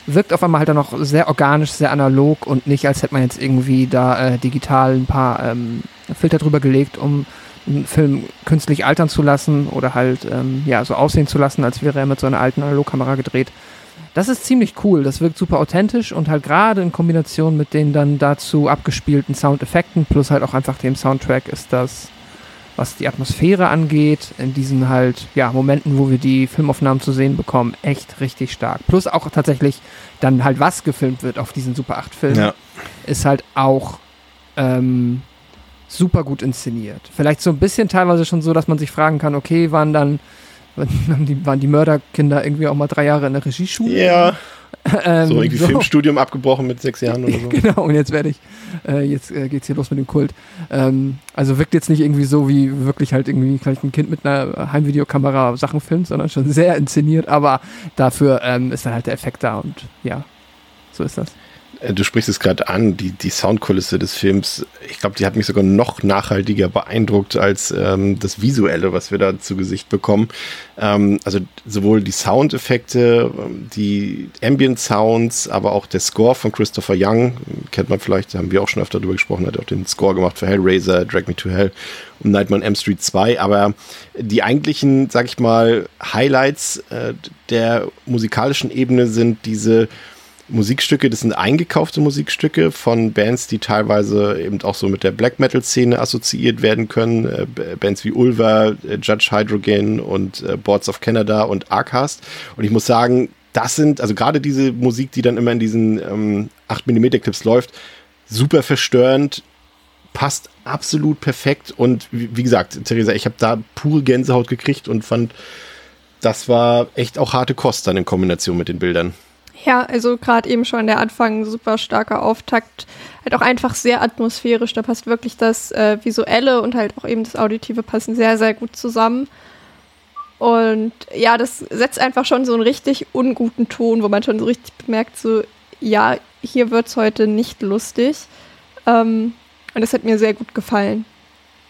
wirkt auf einmal halt dann noch sehr organisch, sehr analog und nicht, als hätte man jetzt irgendwie da äh, digital ein paar ähm, Filter drüber gelegt, um einen Film künstlich altern zu lassen oder halt ähm, ja so aussehen zu lassen, als wäre er mit so einer alten Analogkamera gedreht. Das ist ziemlich cool. Das wirkt super authentisch und halt gerade in Kombination mit den dann dazu abgespielten Soundeffekten plus halt auch einfach dem Soundtrack ist das, was die Atmosphäre angeht, in diesen halt, ja, Momenten, wo wir die Filmaufnahmen zu sehen bekommen, echt richtig stark. Plus auch tatsächlich dann halt was gefilmt wird auf diesen Super 8 Filmen, ja. ist halt auch ähm, super gut inszeniert. Vielleicht so ein bisschen teilweise schon so, dass man sich fragen kann, okay, waren dann die, waren die Mörderkinder irgendwie auch mal drei Jahre in der Regieschule. Ja. Ähm, so irgendwie so. Filmstudium abgebrochen mit sechs Jahren oder so. genau, und jetzt werde ich, äh, jetzt äh, geht's hier los mit dem Kult. Ähm, also wirkt jetzt nicht irgendwie so, wie wirklich halt irgendwie vielleicht ein Kind mit einer Heimvideokamera Sachen filmt, sondern schon sehr inszeniert, aber dafür ähm, ist dann halt der Effekt da und ja, so ist das. Äh, du sprichst es gerade an, die, die Soundkulisse des Films, ich glaube, die hat mich sogar noch nachhaltiger beeindruckt als ähm, das Visuelle, was wir da zu Gesicht bekommen. Ähm, also sowohl die Soundeffekte, die Ambient Sounds, aber auch der Score von Christopher Young, kennt man vielleicht, da haben wir auch schon öfter drüber gesprochen, hat auch den Score gemacht für Hellraiser, Drag Me to Hell und Nightmare on M Street 2, aber die eigentlichen, sag ich mal, Highlights äh, der musikalischen Ebene sind diese Musikstücke, das sind eingekaufte Musikstücke von Bands, die teilweise eben auch so mit der Black Metal Szene assoziiert werden können. Äh, Bands wie Ulver, äh, Judge Hydrogen und äh, Boards of Canada und Arcast. Und ich muss sagen, das sind, also gerade diese Musik, die dann immer in diesen ähm, 8mm Clips läuft, super verstörend, passt absolut perfekt. Und wie, wie gesagt, Theresa, ich habe da pure Gänsehaut gekriegt und fand, das war echt auch harte Kost dann in Kombination mit den Bildern. Ja, also gerade eben schon der Anfang, super starker Auftakt, halt auch einfach sehr atmosphärisch. Da passt wirklich das äh, Visuelle und halt auch eben das Auditive passen sehr, sehr gut zusammen. Und ja, das setzt einfach schon so einen richtig unguten Ton, wo man schon so richtig bemerkt, so, ja, hier wird es heute nicht lustig. Ähm, und das hat mir sehr gut gefallen.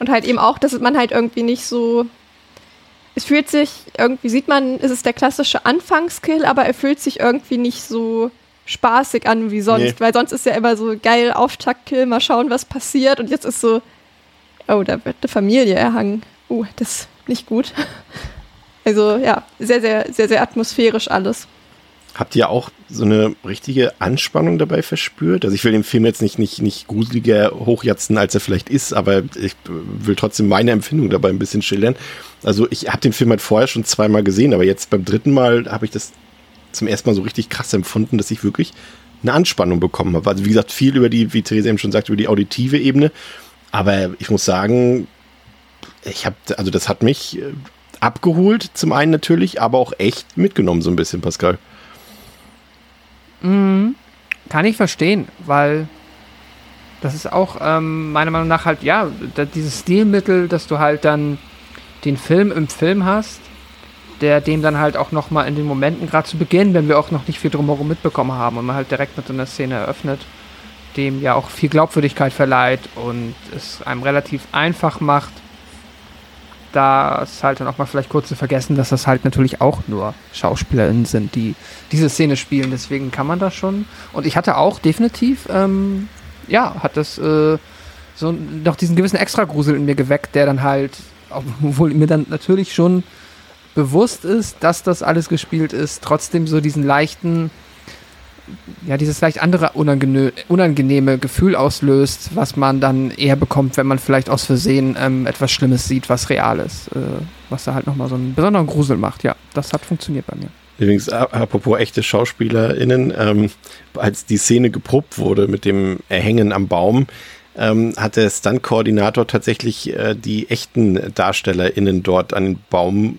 Und halt eben auch, dass man halt irgendwie nicht so es fühlt sich, irgendwie sieht man, es ist der klassische Anfangskill, aber er fühlt sich irgendwie nicht so spaßig an wie sonst, nee. weil sonst ist ja immer so geil Auftaktkill, mal schauen, was passiert und jetzt ist so, oh, da wird eine Familie erhangen. Uh, das ist nicht gut. Also ja, sehr, sehr, sehr, sehr atmosphärisch alles. Habt ihr auch so eine richtige Anspannung dabei verspürt? Also ich will den Film jetzt nicht, nicht, nicht gruseliger hochjatzen, als er vielleicht ist, aber ich will trotzdem meine Empfindung dabei ein bisschen schildern. Also ich habe den Film halt vorher schon zweimal gesehen, aber jetzt beim dritten Mal habe ich das zum ersten Mal so richtig krass empfunden, dass ich wirklich eine Anspannung bekommen habe. Also wie gesagt, viel über die, wie Theresa eben schon sagt, über die auditive Ebene. Aber ich muss sagen, ich habe, also das hat mich äh, abgeholt, zum einen natürlich, aber auch echt mitgenommen so ein bisschen, Pascal. Mhm. Kann ich verstehen, weil das ist auch ähm, meiner Meinung nach halt, ja, dieses Stilmittel, dass du halt dann den Film im Film hast, der dem dann halt auch nochmal in den Momenten, gerade zu Beginn, wenn wir auch noch nicht viel drumherum mitbekommen haben und man halt direkt mit so einer Szene eröffnet, dem ja auch viel Glaubwürdigkeit verleiht und es einem relativ einfach macht, das halt dann auch mal vielleicht kurz zu vergessen, dass das halt natürlich auch nur SchauspielerInnen sind, die diese Szene spielen. Deswegen kann man das schon. Und ich hatte auch definitiv, ähm, ja, hat das äh, so noch diesen gewissen Extra-Grusel in mir geweckt, der dann halt, obwohl mir dann natürlich schon bewusst ist, dass das alles gespielt ist, trotzdem so diesen leichten ja, dieses vielleicht andere unangene unangenehme Gefühl auslöst, was man dann eher bekommt, wenn man vielleicht aus Versehen ähm, etwas Schlimmes sieht, was real ist. Äh, was da halt nochmal so einen besonderen Grusel macht. Ja, das hat funktioniert bei mir. Übrigens, apropos echte SchauspielerInnen, ähm, als die Szene geprobt wurde mit dem Erhängen am Baum, ähm, hat der Stunt-Koordinator tatsächlich äh, die echten DarstellerInnen dort an den Baum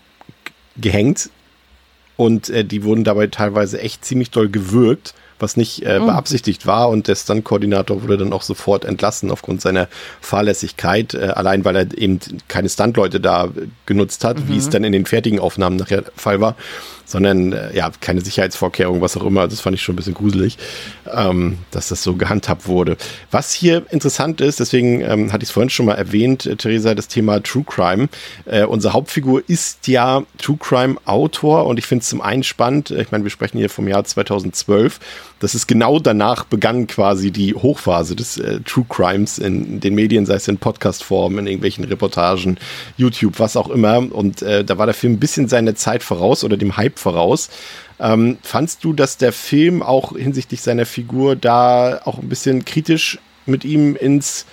gehängt. Und äh, die wurden dabei teilweise echt ziemlich doll gewürgt was nicht äh, mhm. beabsichtigt war. Und der Stunt-Koordinator wurde dann auch sofort entlassen aufgrund seiner Fahrlässigkeit, äh, allein weil er eben keine Stuntleute da genutzt hat, mhm. wie es dann in den fertigen Aufnahmen nachher der Fall war sondern äh, ja, keine Sicherheitsvorkehrung, was auch immer. Das fand ich schon ein bisschen gruselig, ähm, dass das so gehandhabt wurde. Was hier interessant ist, deswegen ähm, hatte ich es vorhin schon mal erwähnt, äh, Theresa, das Thema True Crime. Äh, unsere Hauptfigur ist ja True Crime Autor und ich finde es zum einen spannend, äh, ich meine, wir sprechen hier vom Jahr 2012, das ist genau danach begann quasi die Hochphase des äh, True Crimes in den Medien, sei es in Podcast-Form, in irgendwelchen Reportagen, YouTube, was auch immer. Und äh, da war der Film ein bisschen seine Zeit voraus oder dem Hype voraus. Ähm, fandst du, dass der Film auch hinsichtlich seiner Figur da auch ein bisschen kritisch mit ihm ins,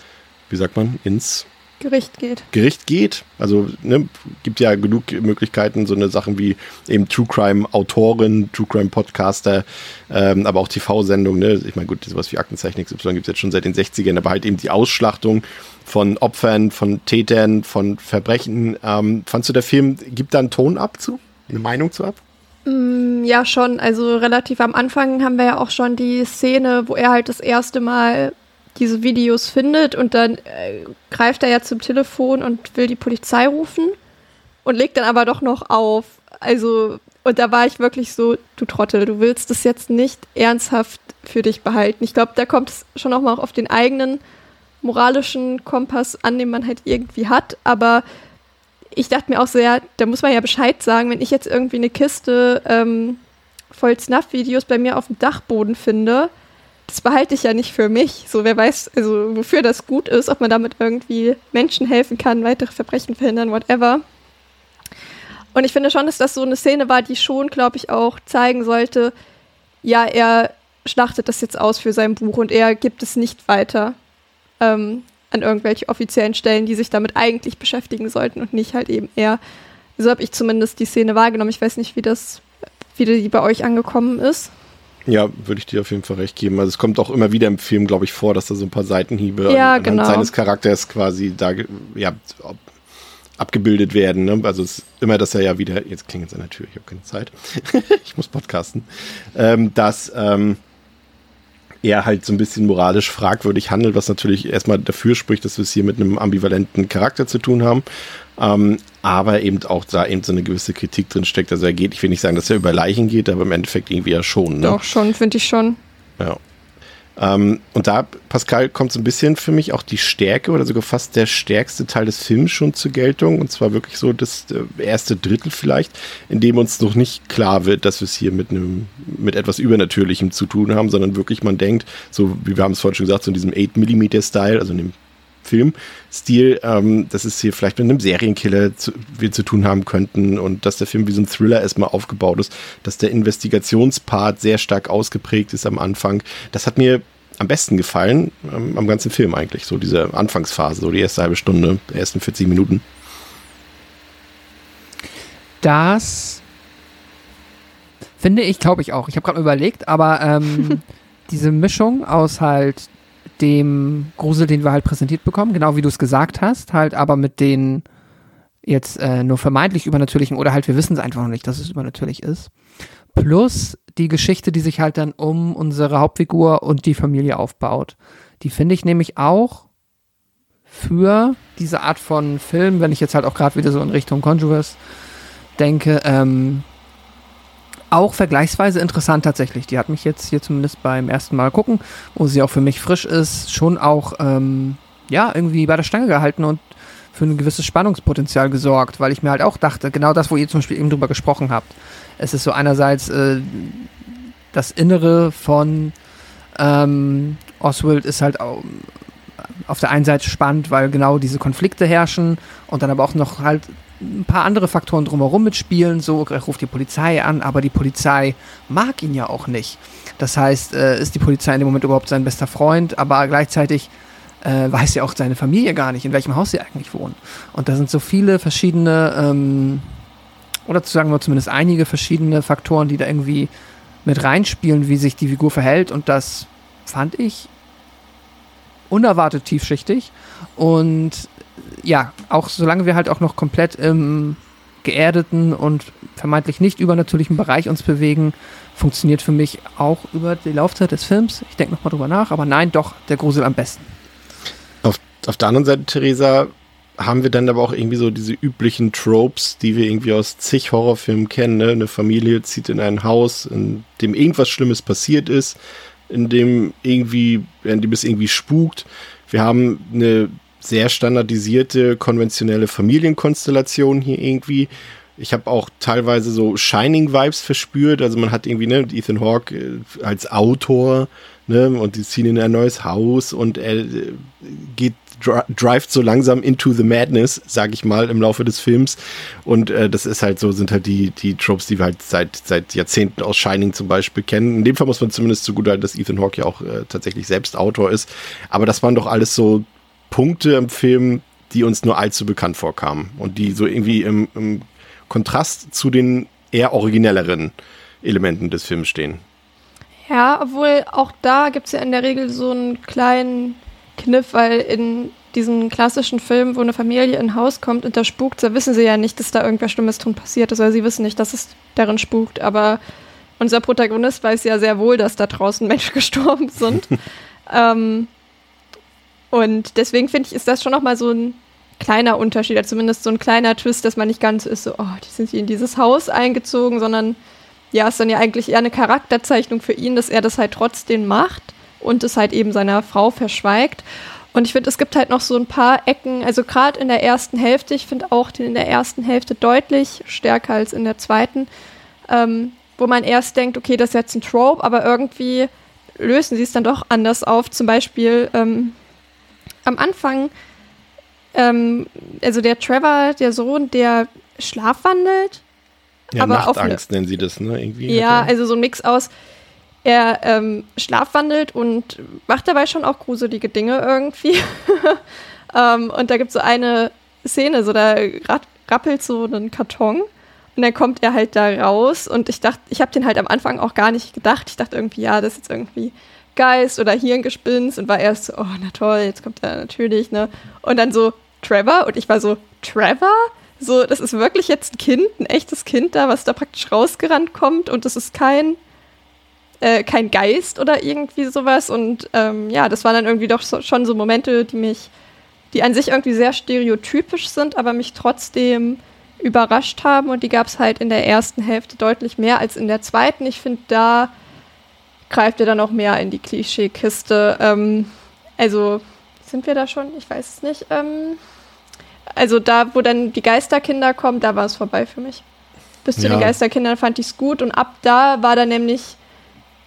wie sagt man, ins Gericht geht. Gericht geht. Also ne, gibt ja genug Möglichkeiten, so eine Sachen wie eben True Crime Autorin, True Crime Podcaster, ähm, aber auch TV-Sendungen. Ne? Ich meine, gut, sowas wie Aktenzeichen XY gibt es jetzt schon seit den 60ern, aber halt eben die Ausschlachtung von Opfern, von Tätern, von Verbrechen. Ähm, fandst du, der Film gibt da einen Ton ab zu? Eine Meinung zu ab? Mm, ja, schon. Also relativ am Anfang haben wir ja auch schon die Szene, wo er halt das erste Mal diese Videos findet und dann äh, greift er ja zum Telefon und will die Polizei rufen und legt dann aber doch noch auf. Also, und da war ich wirklich so, du Trottel, du willst es jetzt nicht ernsthaft für dich behalten. Ich glaube, da kommt es schon auch mal auf den eigenen moralischen Kompass an, den man halt irgendwie hat, aber ich dachte mir auch so, ja, da muss man ja Bescheid sagen, wenn ich jetzt irgendwie eine Kiste ähm, voll Snuff-Videos bei mir auf dem Dachboden finde, das behalte ich ja nicht für mich. So, wer weiß, also wofür das gut ist, ob man damit irgendwie Menschen helfen kann, weitere Verbrechen verhindern, whatever. Und ich finde schon, dass das so eine Szene war, die schon, glaube ich, auch zeigen sollte, ja, er schlachtet das jetzt aus für sein Buch und er gibt es nicht weiter ähm, an irgendwelche offiziellen Stellen, die sich damit eigentlich beschäftigen sollten und nicht halt eben er. So habe ich zumindest die Szene wahrgenommen. Ich weiß nicht, wie das, wie die bei euch angekommen ist. Ja, würde ich dir auf jeden Fall recht geben. Also es kommt auch immer wieder im Film, glaube ich, vor, dass da so ein paar Seitenhiebe ja, genau. seines Charakters quasi da ja, abgebildet werden. Ne? Also es ist immer, dass er ja wieder, jetzt klingelt es an der Tür, ich habe keine Zeit, ich muss podcasten, ähm, dass ähm, er halt so ein bisschen moralisch fragwürdig handelt, was natürlich erstmal dafür spricht, dass wir es hier mit einem ambivalenten Charakter zu tun haben. Ähm, aber eben auch da eben so eine gewisse Kritik drin steckt. Also er geht, ich will nicht sagen, dass er über Leichen geht, aber im Endeffekt irgendwie ja schon. Ne? Doch, schon, finde ich schon. Ja. Ähm, und da, Pascal, kommt so ein bisschen für mich auch die Stärke oder sogar fast der stärkste Teil des Films schon zur Geltung. Und zwar wirklich so das äh, erste Drittel vielleicht, in dem uns noch nicht klar wird, dass wir es hier mit einem, mit etwas Übernatürlichem zu tun haben, sondern wirklich man denkt, so wie wir haben es vorhin schon gesagt, so in diesem 8mm-Style, also in dem Filmstil, ähm, dass es hier vielleicht mit einem Serienkiller zu, wir zu tun haben könnten und dass der Film wie so ein Thriller erstmal aufgebaut ist, dass der Investigationspart sehr stark ausgeprägt ist am Anfang. Das hat mir am besten gefallen ähm, am ganzen Film eigentlich, so diese Anfangsphase, so die erste halbe Stunde, die ersten 40 Minuten. Das finde ich, glaube ich auch. Ich habe gerade überlegt, aber ähm, diese Mischung aus halt dem Grusel, den wir halt präsentiert bekommen, genau wie du es gesagt hast, halt aber mit den jetzt äh, nur vermeintlich übernatürlichen oder halt wir wissen es einfach noch nicht, dass es übernatürlich ist. Plus die Geschichte, die sich halt dann um unsere Hauptfigur und die Familie aufbaut. Die finde ich nämlich auch für diese Art von Film, wenn ich jetzt halt auch gerade wieder so in Richtung Conjurers denke, ähm, auch vergleichsweise interessant tatsächlich. Die hat mich jetzt hier zumindest beim ersten Mal gucken, wo sie auch für mich frisch ist, schon auch ähm, ja irgendwie bei der Stange gehalten und für ein gewisses Spannungspotenzial gesorgt, weil ich mir halt auch dachte, genau das, wo ihr zum Beispiel eben drüber gesprochen habt. Es ist so einerseits äh, das Innere von ähm, Oswald ist halt auch, auf der einen Seite spannend, weil genau diese Konflikte herrschen und dann aber auch noch halt ein paar andere Faktoren drumherum mitspielen. So, er ruft die Polizei an, aber die Polizei mag ihn ja auch nicht. Das heißt, äh, ist die Polizei in dem Moment überhaupt sein bester Freund, aber gleichzeitig äh, weiß ja auch seine Familie gar nicht, in welchem Haus sie eigentlich wohnen. Und da sind so viele verschiedene, ähm, oder zu sagen wir zumindest einige verschiedene Faktoren, die da irgendwie mit reinspielen, wie sich die Figur verhält. Und das fand ich unerwartet tiefschichtig. Und ja, auch solange wir halt auch noch komplett im geerdeten und vermeintlich nicht übernatürlichen Bereich uns bewegen, funktioniert für mich auch über die Laufzeit des Films. Ich denke nochmal drüber nach, aber nein, doch der Grusel am besten. Auf, auf der anderen Seite, Theresa, haben wir dann aber auch irgendwie so diese üblichen Tropes, die wir irgendwie aus zig Horrorfilmen kennen. Ne? Eine Familie zieht in ein Haus, in dem irgendwas Schlimmes passiert ist, in dem irgendwie, in dem es irgendwie spukt. Wir haben eine sehr standardisierte, konventionelle Familienkonstellation hier irgendwie. Ich habe auch teilweise so Shining-Vibes verspürt. Also man hat irgendwie, ne, Ethan Hawke äh, als Autor, ne, und die ziehen in ein neues Haus und er äh, geht drivet so langsam into the madness, sag ich mal, im Laufe des Films. Und äh, das ist halt so, sind halt die, die Tropes, die wir halt seit, seit Jahrzehnten aus Shining zum Beispiel kennen. In dem Fall muss man zumindest zugute halten, dass Ethan Hawke ja auch äh, tatsächlich selbst Autor ist. Aber das waren doch alles so Punkte im Film, die uns nur allzu bekannt vorkamen und die so irgendwie im, im Kontrast zu den eher originelleren Elementen des Films stehen. Ja, obwohl auch da gibt es ja in der Regel so einen kleinen Kniff, weil in diesen klassischen Filmen, wo eine Familie in ein Haus kommt und da spukt, da wissen sie ja nicht, dass da irgendwas Schlimmes drin passiert ist, oder sie wissen nicht, dass es darin spukt, aber unser Protagonist weiß ja sehr wohl, dass da draußen Menschen gestorben sind. ähm, und deswegen finde ich, ist das schon nochmal so ein kleiner Unterschied, oder zumindest so ein kleiner Twist, dass man nicht ganz so ist, so, oh, die sind hier in dieses Haus eingezogen, sondern ja, ist dann ja eigentlich eher eine Charakterzeichnung für ihn, dass er das halt trotzdem macht und es halt eben seiner Frau verschweigt. Und ich finde, es gibt halt noch so ein paar Ecken, also gerade in der ersten Hälfte, ich finde auch den in der ersten Hälfte deutlich stärker als in der zweiten, ähm, wo man erst denkt, okay, das ist jetzt ein Trope, aber irgendwie lösen sie es dann doch anders auf. Zum Beispiel ähm, am Anfang, ähm, also der Trevor, der Sohn, der schlafwandelt. Ja, aber Nachtangst nennen sie das, ne? Irgendwie ja, also so ein Mix aus, er ähm, schlafwandelt und macht dabei schon auch gruselige Dinge irgendwie. ähm, und da gibt es so eine Szene, so da rappelt so ein Karton und dann kommt er halt da raus und ich dachte, ich habe den halt am Anfang auch gar nicht gedacht. Ich dachte irgendwie, ja, das ist jetzt irgendwie Geist oder Hirngespinst und war erst so, oh, na toll, jetzt kommt er natürlich, ne? Und dann so Trevor und ich war so, Trevor? So, das ist wirklich jetzt ein Kind, ein echtes Kind da, was da praktisch rausgerannt kommt und das ist kein äh, kein Geist oder irgendwie sowas. Und ähm, ja, das waren dann irgendwie doch so, schon so Momente, die mich, die an sich irgendwie sehr stereotypisch sind, aber mich trotzdem überrascht haben. Und die gab es halt in der ersten Hälfte deutlich mehr als in der zweiten. Ich finde, da greift er dann auch mehr in die Klischeekiste. Ähm, also sind wir da schon? Ich weiß es nicht. Ähm, also da, wo dann die Geisterkinder kommen, da war es vorbei für mich. Bis zu ja. den Geisterkindern fand ich es gut und ab da war da nämlich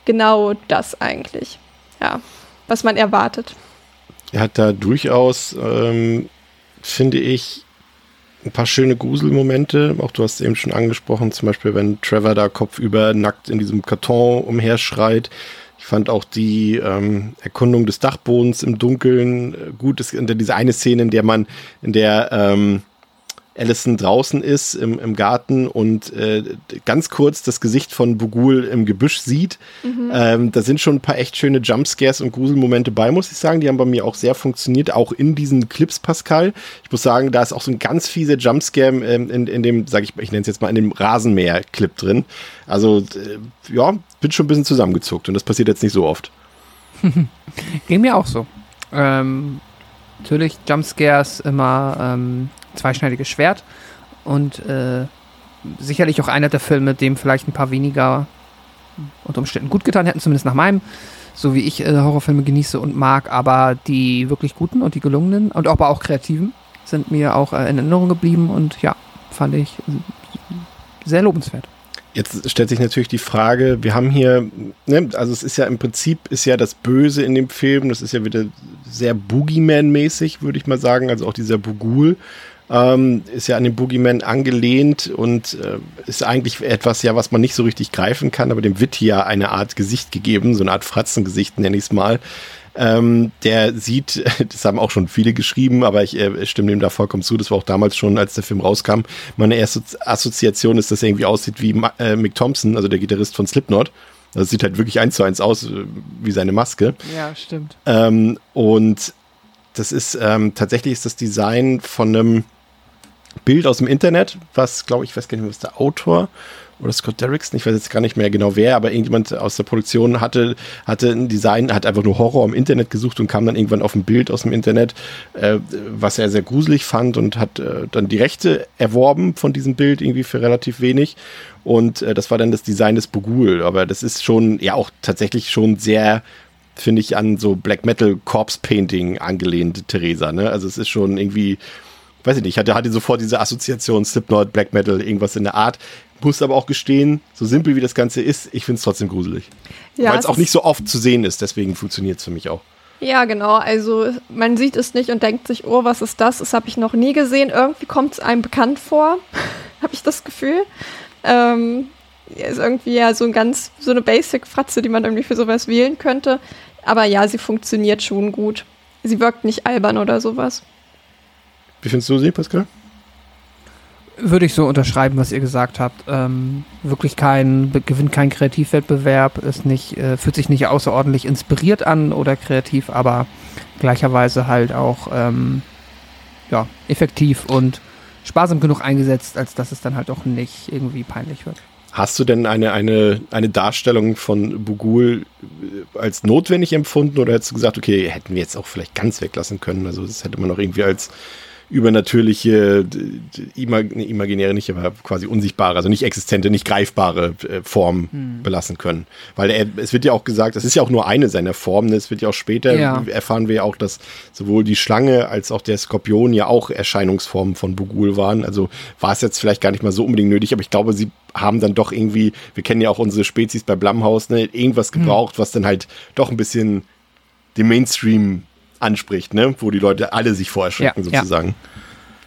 genau das eigentlich. Ja, was man erwartet. Er hat da durchaus, ähm, finde ich, ein paar schöne Gruselmomente. Auch du hast eben schon angesprochen, zum Beispiel, wenn Trevor da kopfüber nackt in diesem Karton umherschreit. Ich fand auch die ähm, Erkundung des Dachbodens im Dunkeln äh, gut. Es ist diese eine Szene, in der man, in der ähm, Allison draußen ist im, im Garten und äh, ganz kurz das Gesicht von Bugul im Gebüsch sieht. Mhm. Ähm, da sind schon ein paar echt schöne Jumpscares und Gruselmomente bei, muss ich sagen. Die haben bei mir auch sehr funktioniert, auch in diesen Clips, Pascal. Ich muss sagen, da ist auch so ein ganz fieser Jumpscare ähm, in, in dem, sag ich, ich nenne es jetzt mal, in dem Rasenmäher-Clip drin. Also, äh, ja, bin schon ein bisschen zusammengezuckt und das passiert jetzt nicht so oft. Ging mir auch so. Ähm, natürlich Jumpscares immer ähm, zweischneidiges Schwert und äh, sicherlich auch einer der Filme, dem vielleicht ein paar weniger unter Umständen gut getan hätten, zumindest nach meinem, so wie ich äh, Horrorfilme genieße und mag, aber die wirklich guten und die gelungenen und aber auch kreativen sind mir auch äh, in Erinnerung geblieben und ja, fand ich sehr lobenswert. Jetzt stellt sich natürlich die Frage, wir haben hier, ne, also es ist ja im Prinzip, ist ja das Böse in dem Film, das ist ja wieder sehr Boogeyman-mäßig, würde ich mal sagen, also auch dieser Bugul, Ähm, ist ja an den Boogeyman angelehnt und äh, ist eigentlich etwas, ja, was man nicht so richtig greifen kann, aber dem wird hier eine Art Gesicht gegeben, so eine Art Fratzengesicht, nenne ich es mal. Ähm, der sieht, das haben auch schon viele geschrieben, aber ich äh, stimme dem da vollkommen zu. Das war auch damals schon, als der Film rauskam. Meine erste Assoziation ist, dass er irgendwie aussieht wie äh, Mick Thompson, also der Gitarrist von Slipknot. Das sieht halt wirklich eins zu eins aus, äh, wie seine Maske. Ja, stimmt. Ähm, und das ist ähm, tatsächlich ist das Design von einem Bild aus dem Internet, was, glaube ich, weiß gar nicht mehr, was der Autor oder Scott Derrickson, ich weiß jetzt gar nicht mehr genau wer, aber irgendjemand aus der Produktion hatte, hatte ein Design, hat einfach nur Horror im Internet gesucht und kam dann irgendwann auf ein Bild aus dem Internet, äh, was er sehr gruselig fand und hat äh, dann die Rechte erworben von diesem Bild irgendwie für relativ wenig. Und äh, das war dann das Design des Bogul. Aber das ist schon, ja auch tatsächlich schon sehr finde ich, an so Black Metal Corpse Painting angelehnt, Theresa. Ne? Also es ist schon irgendwie, weiß ich nicht, ich hatte, hatte sofort diese Assoziation Slipknot, Black Metal, irgendwas in der Art. Muss aber auch gestehen, so simpel wie das Ganze ist, ich finde es trotzdem gruselig. Ja, Weil es auch nicht so oft zu sehen ist, deswegen funktioniert es für mich auch. Ja, genau. Also man sieht es nicht und denkt sich, oh, was ist das? Das habe ich noch nie gesehen. Irgendwie kommt es einem bekannt vor, habe ich das Gefühl. Ähm, ist irgendwie ja so ein ganz, so eine Basic-Fratze, die man irgendwie für sowas wählen könnte. Aber ja, sie funktioniert schon gut. Sie wirkt nicht albern oder sowas. Wie findest du sie, Pascal? Würde ich so unterschreiben, was ihr gesagt habt. Ähm, wirklich kein, gewinnt kein Kreativwettbewerb, ist nicht, äh, fühlt sich nicht außerordentlich inspiriert an oder kreativ, aber gleicherweise halt auch ähm, ja, effektiv und sparsam genug eingesetzt, als dass es dann halt auch nicht irgendwie peinlich wird. Hast du denn eine, eine, eine Darstellung von Bugul äh, als notwendig empfunden oder hättest du gesagt, okay, hätten wir jetzt auch vielleicht ganz weglassen können? Also das hätte man auch irgendwie als übernatürliche, imag imaginäre nicht, aber quasi unsichtbare, also nicht existente, nicht greifbare äh, Form hm. belassen können. Weil er, es wird ja auch gesagt, das ist ja auch nur eine seiner Formen, es wird ja auch später, ja. erfahren wir ja auch, dass sowohl die Schlange als auch der Skorpion ja auch Erscheinungsformen von Bugul waren. Also war es jetzt vielleicht gar nicht mal so unbedingt nötig, aber ich glaube, sie haben dann doch irgendwie, wir kennen ja auch unsere Spezies bei Blumhaus, ne, irgendwas hm. gebraucht, hm. was dann halt doch ein bisschen den Mainstream anspricht, ne? wo die Leute alle sich vorerschrecken ja, sozusagen.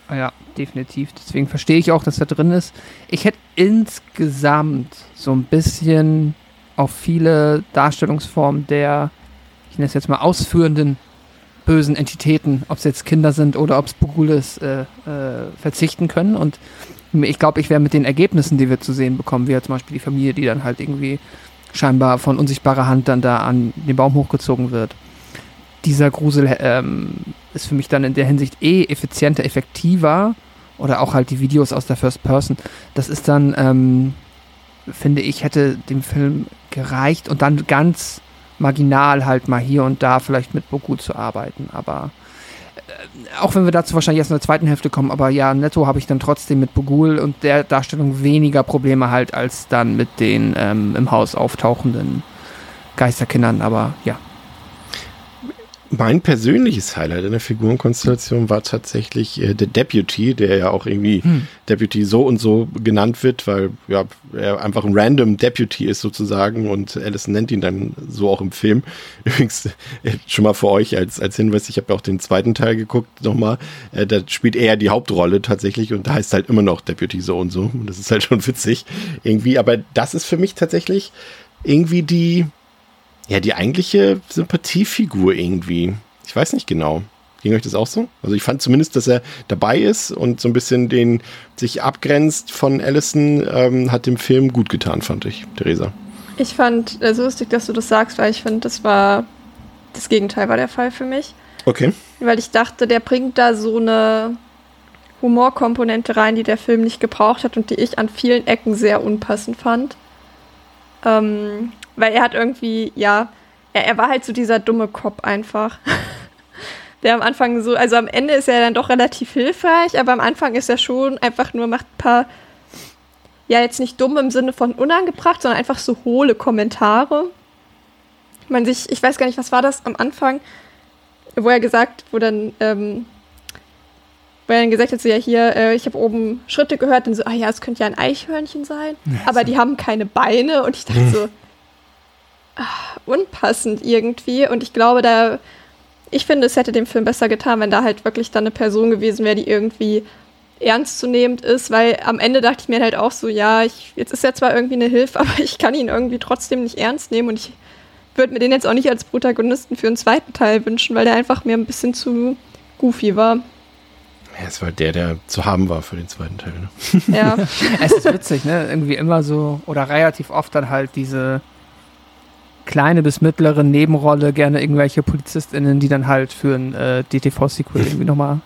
Ja. ja, definitiv. Deswegen verstehe ich auch, dass da drin ist. Ich hätte insgesamt so ein bisschen auf viele Darstellungsformen der, ich nenne es jetzt mal ausführenden bösen Entitäten, ob es jetzt Kinder sind oder ob es Bogul ist, äh, äh, verzichten können. Und ich glaube, ich wäre mit den Ergebnissen, die wir zu sehen bekommen, wie ja zum Beispiel die Familie, die dann halt irgendwie scheinbar von unsichtbarer Hand dann da an den Baum hochgezogen wird, dieser Grusel ähm, ist für mich dann in der Hinsicht eh effizienter, effektiver. Oder auch halt die Videos aus der First Person. Das ist dann, ähm, finde ich, hätte dem Film gereicht und dann ganz marginal halt mal hier und da vielleicht mit Boku zu arbeiten. Aber äh, auch wenn wir dazu wahrscheinlich erst in der zweiten Hälfte kommen, aber ja, netto habe ich dann trotzdem mit Bogul und der Darstellung weniger Probleme halt als dann mit den ähm, im Haus auftauchenden Geisterkindern. Aber ja, mein persönliches Highlight in der Figurenkonstellation war tatsächlich äh, der Deputy, der ja auch irgendwie hm. Deputy so und so genannt wird, weil ja, er einfach ein random Deputy ist sozusagen und Alice nennt ihn dann so auch im Film. Übrigens, äh, schon mal für euch als, als Hinweis, ich habe ja auch den zweiten Teil geguckt nochmal, äh, da spielt er die Hauptrolle tatsächlich und da heißt halt immer noch Deputy so und so und das ist halt schon witzig irgendwie, aber das ist für mich tatsächlich irgendwie die ja, die eigentliche Sympathiefigur irgendwie. Ich weiß nicht genau. Ging euch das auch so? Also ich fand zumindest, dass er dabei ist und so ein bisschen den sich abgrenzt von Allison, ähm, hat dem Film gut getan, fand ich, Theresa. Ich fand es also lustig, dass du das sagst, weil ich finde, das war das Gegenteil war der Fall für mich. Okay. Weil ich dachte, der bringt da so eine Humorkomponente rein, die der Film nicht gebraucht hat und die ich an vielen Ecken sehr unpassend fand. Ähm, weil er hat irgendwie, ja, er, er war halt so dieser dumme Kopf einfach. Der am Anfang so, also am Ende ist er dann doch relativ hilfreich, aber am Anfang ist er schon einfach nur, macht ein paar, ja, jetzt nicht dumm im Sinne von unangebracht, sondern einfach so hohle Kommentare. Man sich, ich weiß gar nicht, was war das am Anfang, wo er gesagt, wo dann, ähm, wo er dann gesagt hat, so ja hier, äh, ich habe oben Schritte gehört und so, ah ja, es könnte ja ein Eichhörnchen sein, ja, aber so. die haben keine Beine und ich dachte so, unpassend irgendwie. Und ich glaube, da, ich finde, es hätte dem Film besser getan, wenn da halt wirklich dann eine Person gewesen wäre, die irgendwie ernstzunehmend ist, weil am Ende dachte ich mir halt auch so, ja, ich, jetzt ist er zwar irgendwie eine Hilfe, aber ich kann ihn irgendwie trotzdem nicht ernst nehmen und ich würde mir den jetzt auch nicht als Protagonisten für einen zweiten Teil wünschen, weil der einfach mir ein bisschen zu goofy war. Ja, es war der, der zu haben war für den zweiten Teil. Ne? Ja. es ist witzig, ne? Irgendwie immer so oder relativ oft dann halt diese kleine bis mittlere Nebenrolle, gerne irgendwelche PolizistInnen, die dann halt für ein äh, DTV-Sequel irgendwie nochmal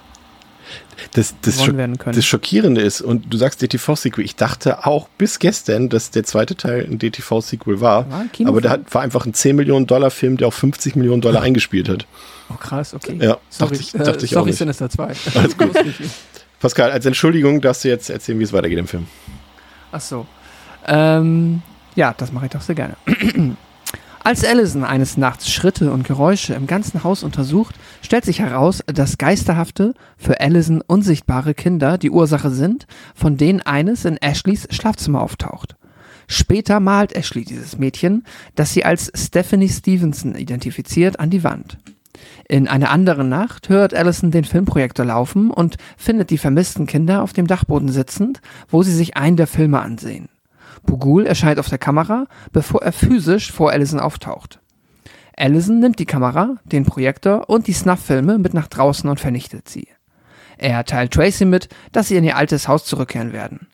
das, das, das Schockierende ist, und du sagst DTV-Sequel, ich dachte auch bis gestern, dass der zweite Teil ein DTV-Sequel war, war aber der hat, war einfach ein 10 Millionen Dollar Film, der auch 50 Millionen Dollar eingespielt hat. Oh krass, okay. Ja, sorry, dachte ich, dachte äh, ich sorry, auch nicht. Sinister 2. Alles gut. Pascal, als Entschuldigung darfst du jetzt erzählen, wie es weitergeht im Film. Ach so. Ähm, ja, das mache ich doch sehr gerne. Als Allison eines Nachts Schritte und Geräusche im ganzen Haus untersucht, stellt sich heraus, dass geisterhafte, für Allison unsichtbare Kinder die Ursache sind, von denen eines in Ashleys Schlafzimmer auftaucht. Später malt Ashley dieses Mädchen, das sie als Stephanie Stevenson identifiziert, an die Wand. In einer anderen Nacht hört Allison den Filmprojektor laufen und findet die vermissten Kinder auf dem Dachboden sitzend, wo sie sich einen der Filme ansehen. Bugul erscheint auf der Kamera, bevor er physisch vor Allison auftaucht. Allison nimmt die Kamera, den Projektor und die Snuff-Filme mit nach draußen und vernichtet sie. Er teilt Tracy mit, dass sie in ihr altes Haus zurückkehren werden.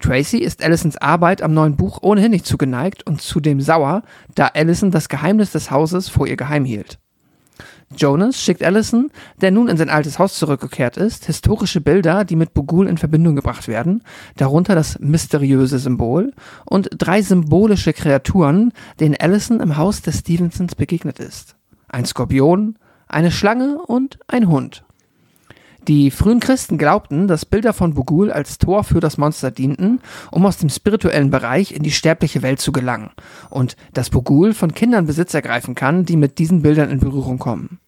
Tracy ist Allisons Arbeit am neuen Buch ohnehin nicht zugeneigt und zudem sauer, da Allison das Geheimnis des Hauses vor ihr geheim hielt. Jonas schickt Allison, der nun in sein altes Haus zurückgekehrt ist, historische Bilder, die mit Bugul in Verbindung gebracht werden, darunter das mysteriöse Symbol und drei symbolische Kreaturen, denen Allison im Haus des Stevensons begegnet ist. Ein Skorpion, eine Schlange und ein Hund. Die frühen Christen glaubten, dass Bilder von Bugul als Tor für das Monster dienten, um aus dem spirituellen Bereich in die sterbliche Welt zu gelangen, und dass Bugul von Kindern Besitz ergreifen kann, die mit diesen Bildern in Berührung kommen.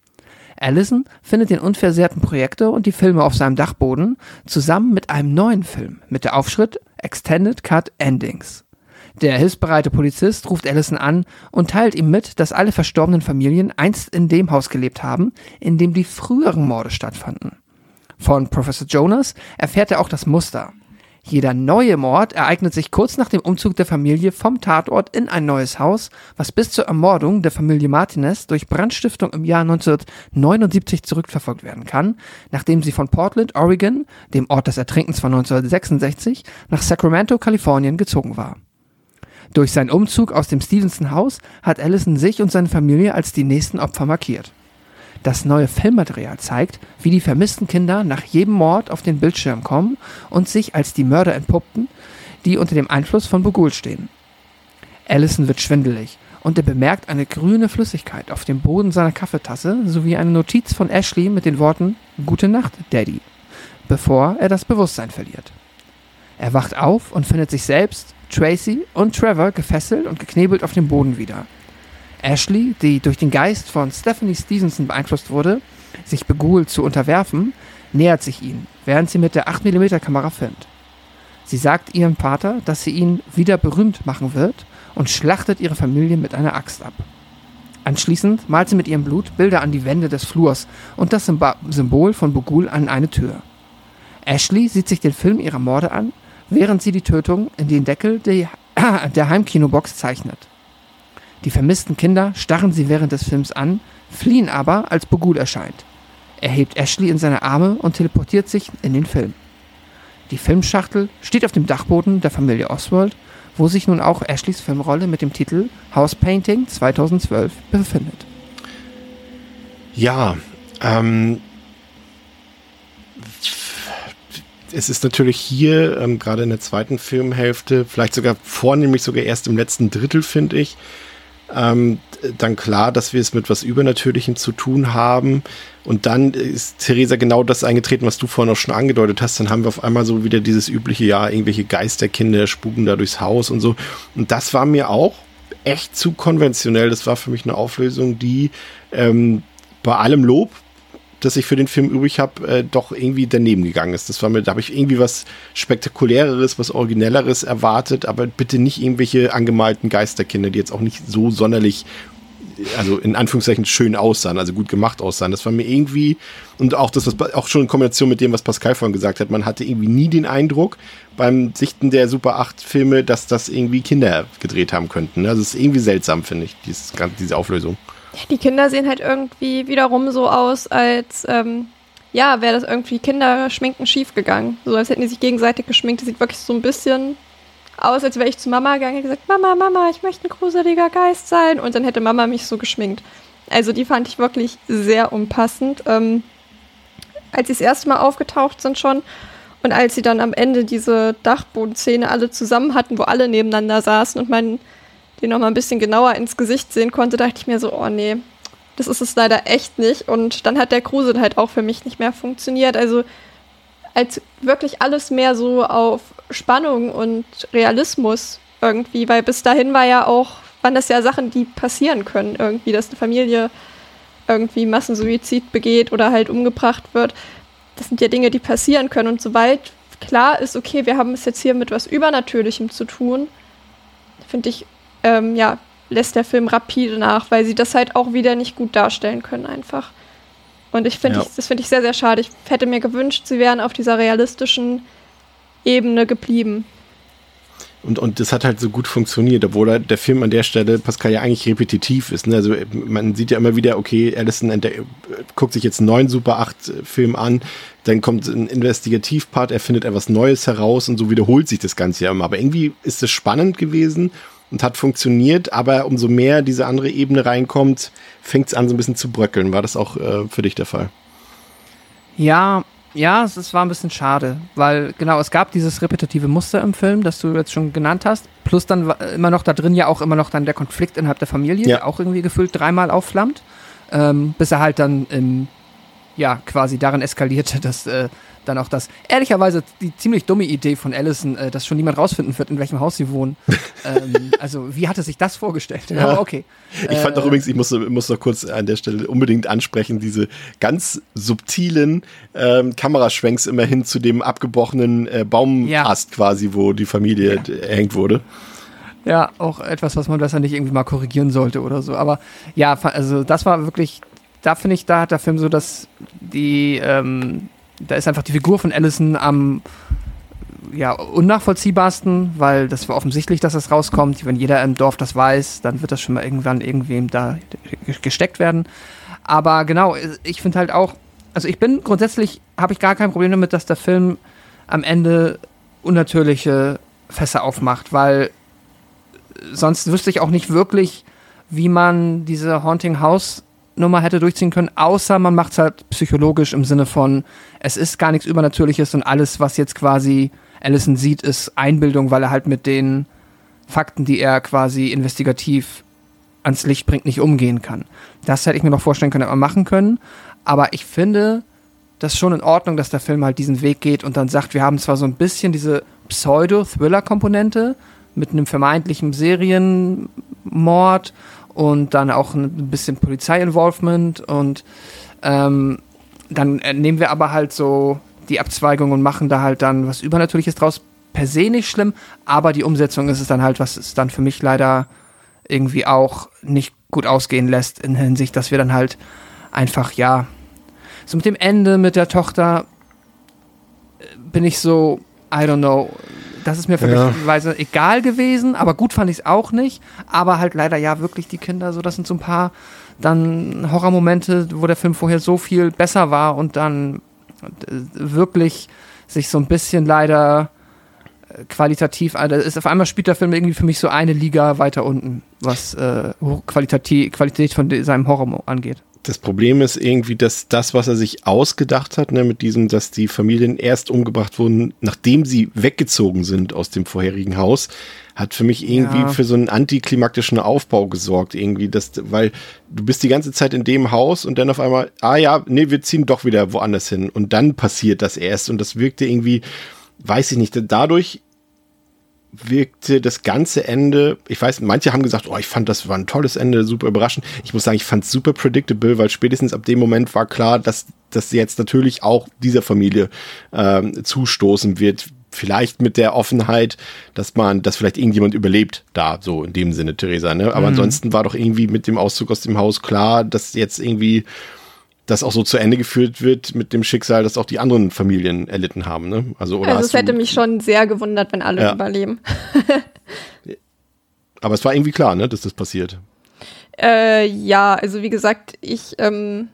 Allison findet den unversehrten Projektor und die Filme auf seinem Dachboden zusammen mit einem neuen Film mit der Aufschrift Extended Cut Endings. Der hilfsbereite Polizist ruft Allison an und teilt ihm mit, dass alle verstorbenen Familien einst in dem Haus gelebt haben, in dem die früheren Morde stattfanden. Von Professor Jonas erfährt er auch das Muster. Jeder neue Mord ereignet sich kurz nach dem Umzug der Familie vom Tatort in ein neues Haus, was bis zur Ermordung der Familie Martinez durch Brandstiftung im Jahr 1979 zurückverfolgt werden kann, nachdem sie von Portland, Oregon, dem Ort des Ertrinkens von 1966, nach Sacramento, Kalifornien gezogen war. Durch seinen Umzug aus dem Stevenson-Haus hat Allison sich und seine Familie als die nächsten Opfer markiert. Das neue Filmmaterial zeigt, wie die vermissten Kinder nach jedem Mord auf den Bildschirm kommen und sich als die Mörder entpuppten, die unter dem Einfluss von Bugul stehen. Allison wird schwindelig und er bemerkt eine grüne Flüssigkeit auf dem Boden seiner Kaffeetasse sowie eine Notiz von Ashley mit den Worten Gute Nacht, Daddy, bevor er das Bewusstsein verliert. Er wacht auf und findet sich selbst, Tracy und Trevor gefesselt und geknebelt auf dem Boden wieder. Ashley, die durch den Geist von Stephanie Stevenson beeinflusst wurde, sich Begul zu unterwerfen, nähert sich ihm, während sie mit der 8mm Kamera filmt. Sie sagt ihrem Vater, dass sie ihn wieder berühmt machen wird und schlachtet ihre Familie mit einer Axt ab. Anschließend malt sie mit ihrem Blut Bilder an die Wände des Flurs und das Symbol von Bogul an eine Tür. Ashley sieht sich den Film ihrer Morde an, während sie die Tötung in den Deckel der Heimkinobox zeichnet. Die vermissten Kinder starren sie während des Films an, fliehen aber, als Bogul erscheint. Er hebt Ashley in seine Arme und teleportiert sich in den Film. Die Filmschachtel steht auf dem Dachboden der Familie Oswald, wo sich nun auch Ashleys Filmrolle mit dem Titel House Painting 2012 befindet. Ja, ähm, es ist natürlich hier, ähm, gerade in der zweiten Filmhälfte, vielleicht sogar vornehmlich sogar erst im letzten Drittel, finde ich, ähm, dann klar, dass wir es mit was Übernatürlichem zu tun haben. Und dann ist Theresa genau das eingetreten, was du vorhin auch schon angedeutet hast. Dann haben wir auf einmal so wieder dieses übliche, ja, irgendwelche Geisterkinder spuken da durchs Haus und so. Und das war mir auch echt zu konventionell. Das war für mich eine Auflösung, die ähm, bei allem Lob, das ich für den Film übrig habe, äh, doch irgendwie daneben gegangen ist. Das war mir, da habe ich irgendwie was spektakuläreres, was originelleres erwartet, aber bitte nicht irgendwelche angemalten Geisterkinder, die jetzt auch nicht so sonderlich also in Anführungszeichen schön aussahen, also gut gemacht aussahen. Das war mir irgendwie, und auch das, was auch schon in Kombination mit dem, was Pascal vorhin gesagt hat, man hatte irgendwie nie den Eindruck beim Sichten der Super 8 Filme, dass das irgendwie Kinder gedreht haben könnten. Also es ist irgendwie seltsam, finde ich, dieses, diese Auflösung. Die Kinder sehen halt irgendwie wiederum so aus, als ähm, ja, wäre das irgendwie Kinderschminken schiefgegangen. So als hätten die sich gegenseitig geschminkt. Das sieht wirklich so ein bisschen aus, als wäre ich zu Mama gegangen und gesagt, Mama, Mama, ich möchte ein gruseliger Geist sein. Und dann hätte Mama mich so geschminkt. Also die fand ich wirklich sehr unpassend. Ähm, als sie das erste Mal aufgetaucht sind schon und als sie dann am Ende diese Dachbodenszene alle zusammen hatten, wo alle nebeneinander saßen und man den noch mal ein bisschen genauer ins Gesicht sehen konnte, dachte ich mir so, oh nee, das ist es leider echt nicht. Und dann hat der Grusel halt auch für mich nicht mehr funktioniert. Also als wirklich alles mehr so auf Spannung und Realismus irgendwie, weil bis dahin war ja auch, waren das ja Sachen, die passieren können irgendwie, dass eine Familie irgendwie Massensuizid begeht oder halt umgebracht wird. Das sind ja Dinge, die passieren können. Und sobald klar ist, okay, wir haben es jetzt hier mit was Übernatürlichem zu tun, finde ich, ähm, ja, lässt der Film rapide nach, weil sie das halt auch wieder nicht gut darstellen können einfach. Und ich finde, ja. das finde ich sehr, sehr schade. Ich hätte mir gewünscht, sie wären auf dieser realistischen Ebene geblieben. Und, und das hat halt so gut funktioniert, obwohl der Film an der Stelle, Pascal, ja eigentlich repetitiv ist. Ne? Also man sieht ja immer wieder, okay, Allison guckt sich jetzt einen neuen Super 8-Film an, dann kommt ein Investigativpart, er findet etwas Neues heraus und so wiederholt sich das Ganze ja immer. Aber irgendwie ist es spannend gewesen und hat funktioniert, aber umso mehr diese andere Ebene reinkommt, fängt es an so ein bisschen zu bröckeln. War das auch äh, für dich der Fall? Ja, ja, es, es, war ein bisschen schade, weil genau, es gab dieses repetitive Muster im Film, das du jetzt schon genannt hast, plus dann immer noch da drin ja auch immer noch dann der Konflikt innerhalb der Familie, ja. der auch irgendwie gefühlt dreimal aufflammt, ähm, bis er halt dann im, ja, quasi darin eskalierte, dass äh, dann auch das, ehrlicherweise die ziemlich dumme Idee von Allison, äh, dass schon niemand rausfinden wird, in welchem Haus sie wohnen. ähm, also, wie hatte sich das vorgestellt? Ja. Aber okay. Ich fand doch äh, übrigens, ich muss, muss noch kurz an der Stelle unbedingt ansprechen, diese ganz subtilen ähm, Kameraschwenks immerhin zu dem abgebrochenen äh, Baumast ja. quasi, wo die Familie ja. erhängt wurde. Ja, auch etwas, was man besser nicht irgendwie mal korrigieren sollte oder so. Aber ja, also das war wirklich, da finde ich, da hat der Film so, dass die, ähm, da ist einfach die Figur von Allison am ja, unnachvollziehbarsten, weil das war offensichtlich, dass das rauskommt. Wenn jeder im Dorf das weiß, dann wird das schon mal irgendwann irgendwem da gesteckt werden. Aber genau, ich finde halt auch, also ich bin grundsätzlich, habe ich gar kein Problem damit, dass der Film am Ende unnatürliche Fässer aufmacht, weil sonst wüsste ich auch nicht wirklich, wie man diese Haunting House Nummer hätte durchziehen können, außer man macht es halt psychologisch im Sinne von, es ist gar nichts Übernatürliches und alles, was jetzt quasi Allison sieht, ist Einbildung, weil er halt mit den Fakten, die er quasi investigativ ans Licht bringt, nicht umgehen kann. Das hätte ich mir noch vorstellen können, hätte man machen können. Aber ich finde das schon in Ordnung, dass der Film halt diesen Weg geht und dann sagt, wir haben zwar so ein bisschen diese Pseudo-Thriller-Komponente mit einem vermeintlichen Serienmord und dann auch ein bisschen Polizei-Involvement und ähm, dann nehmen wir aber halt so die Abzweigung und machen da halt dann was Übernatürliches draus. Per se nicht schlimm, aber die Umsetzung ist es dann halt, was es dann für mich leider irgendwie auch nicht gut ausgehen lässt, in Hinsicht, dass wir dann halt einfach, ja, so mit dem Ende mit der Tochter äh, bin ich so, I don't know, das ist mir vergleichsweise ja. egal gewesen, aber gut fand ich es auch nicht. Aber halt leider ja wirklich die Kinder, so das sind so ein paar dann Horrormomente, wo der Film vorher so viel besser war und dann äh, wirklich sich so ein bisschen leider äh, qualitativ, also ist auf einmal spielt der Film irgendwie für mich so eine Liga weiter unten, was äh, Qualität, Qualität von seinem Horror angeht das Problem ist irgendwie, dass das, was er sich ausgedacht hat, ne, mit diesem, dass die Familien erst umgebracht wurden, nachdem sie weggezogen sind aus dem vorherigen Haus, hat für mich irgendwie ja. für so einen antiklimaktischen Aufbau gesorgt, irgendwie, dass, weil du bist die ganze Zeit in dem Haus und dann auf einmal, ah ja, nee, wir ziehen doch wieder woanders hin und dann passiert das erst und das wirkte irgendwie, weiß ich nicht, dadurch wirkte das ganze Ende, ich weiß, manche haben gesagt, oh, ich fand das war ein tolles Ende, super überraschend. Ich muss sagen, ich fand es super predictable, weil spätestens ab dem Moment war klar, dass das jetzt natürlich auch dieser Familie ähm, zustoßen wird. vielleicht mit der Offenheit, dass man, dass vielleicht irgendjemand überlebt, da, so in dem Sinne, Theresa, ne? Aber mhm. ansonsten war doch irgendwie mit dem Auszug aus dem Haus klar, dass jetzt irgendwie das auch so zu Ende geführt wird mit dem Schicksal, dass auch die anderen Familien erlitten haben. Ne? Also, oder also es hätte mich schon sehr gewundert, wenn alle ja. überleben. Aber es war irgendwie klar, ne, dass das passiert. Äh, ja, also wie gesagt, ich ähm,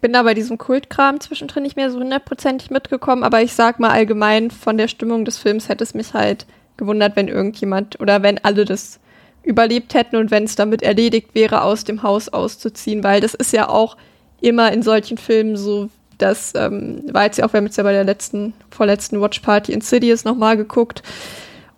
bin da bei diesem Kultkram zwischendrin nicht mehr so hundertprozentig mitgekommen, aber ich sag mal allgemein von der Stimmung des Films hätte es mich halt gewundert, wenn irgendjemand oder wenn alle das überlebt hätten und wenn es damit erledigt wäre, aus dem Haus auszuziehen, weil das ist ja auch immer in solchen Filmen so, das ähm, war jetzt ja auch, wir haben jetzt ja bei der letzten, vorletzten Watch Party in Insidious nochmal geguckt.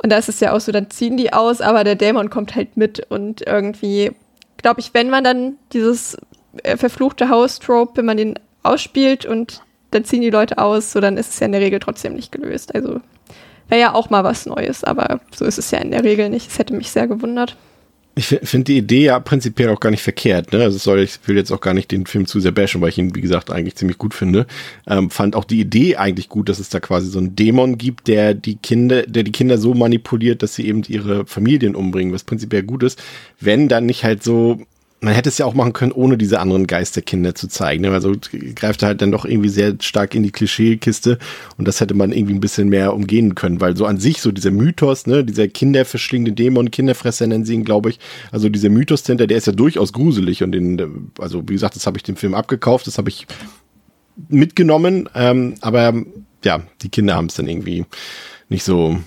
Und da ist es ja auch so, dann ziehen die aus, aber der Dämon kommt halt mit und irgendwie, glaube ich, wenn man dann dieses äh, verfluchte Haus-Trope, wenn man den ausspielt und dann ziehen die Leute aus, so dann ist es ja in der Regel trotzdem nicht gelöst. Also wäre ja auch mal was Neues, aber so ist es ja in der Regel nicht. Es hätte mich sehr gewundert. Ich finde die Idee ja prinzipiell auch gar nicht verkehrt. Ne? Also soll, ich will jetzt auch gar nicht den Film zu sehr bashen, weil ich ihn, wie gesagt, eigentlich ziemlich gut finde. Ähm, fand auch die Idee eigentlich gut, dass es da quasi so einen Dämon gibt, der die Kinder, der die Kinder so manipuliert, dass sie eben ihre Familien umbringen, was prinzipiell gut ist. Wenn dann nicht halt so man hätte es ja auch machen können, ohne diese anderen Geisterkinder zu zeigen. Also greift halt dann doch irgendwie sehr stark in die Klischeekiste und das hätte man irgendwie ein bisschen mehr umgehen können, weil so an sich so dieser Mythos, ne, dieser kinderverschlingende Dämon, Kinderfresser nennen sie ihn, glaube ich. Also dieser Mythos dahinter, der ist ja durchaus gruselig und den, also wie gesagt, das habe ich dem Film abgekauft, das habe ich mitgenommen, ähm, aber ja, die Kinder haben es dann irgendwie nicht so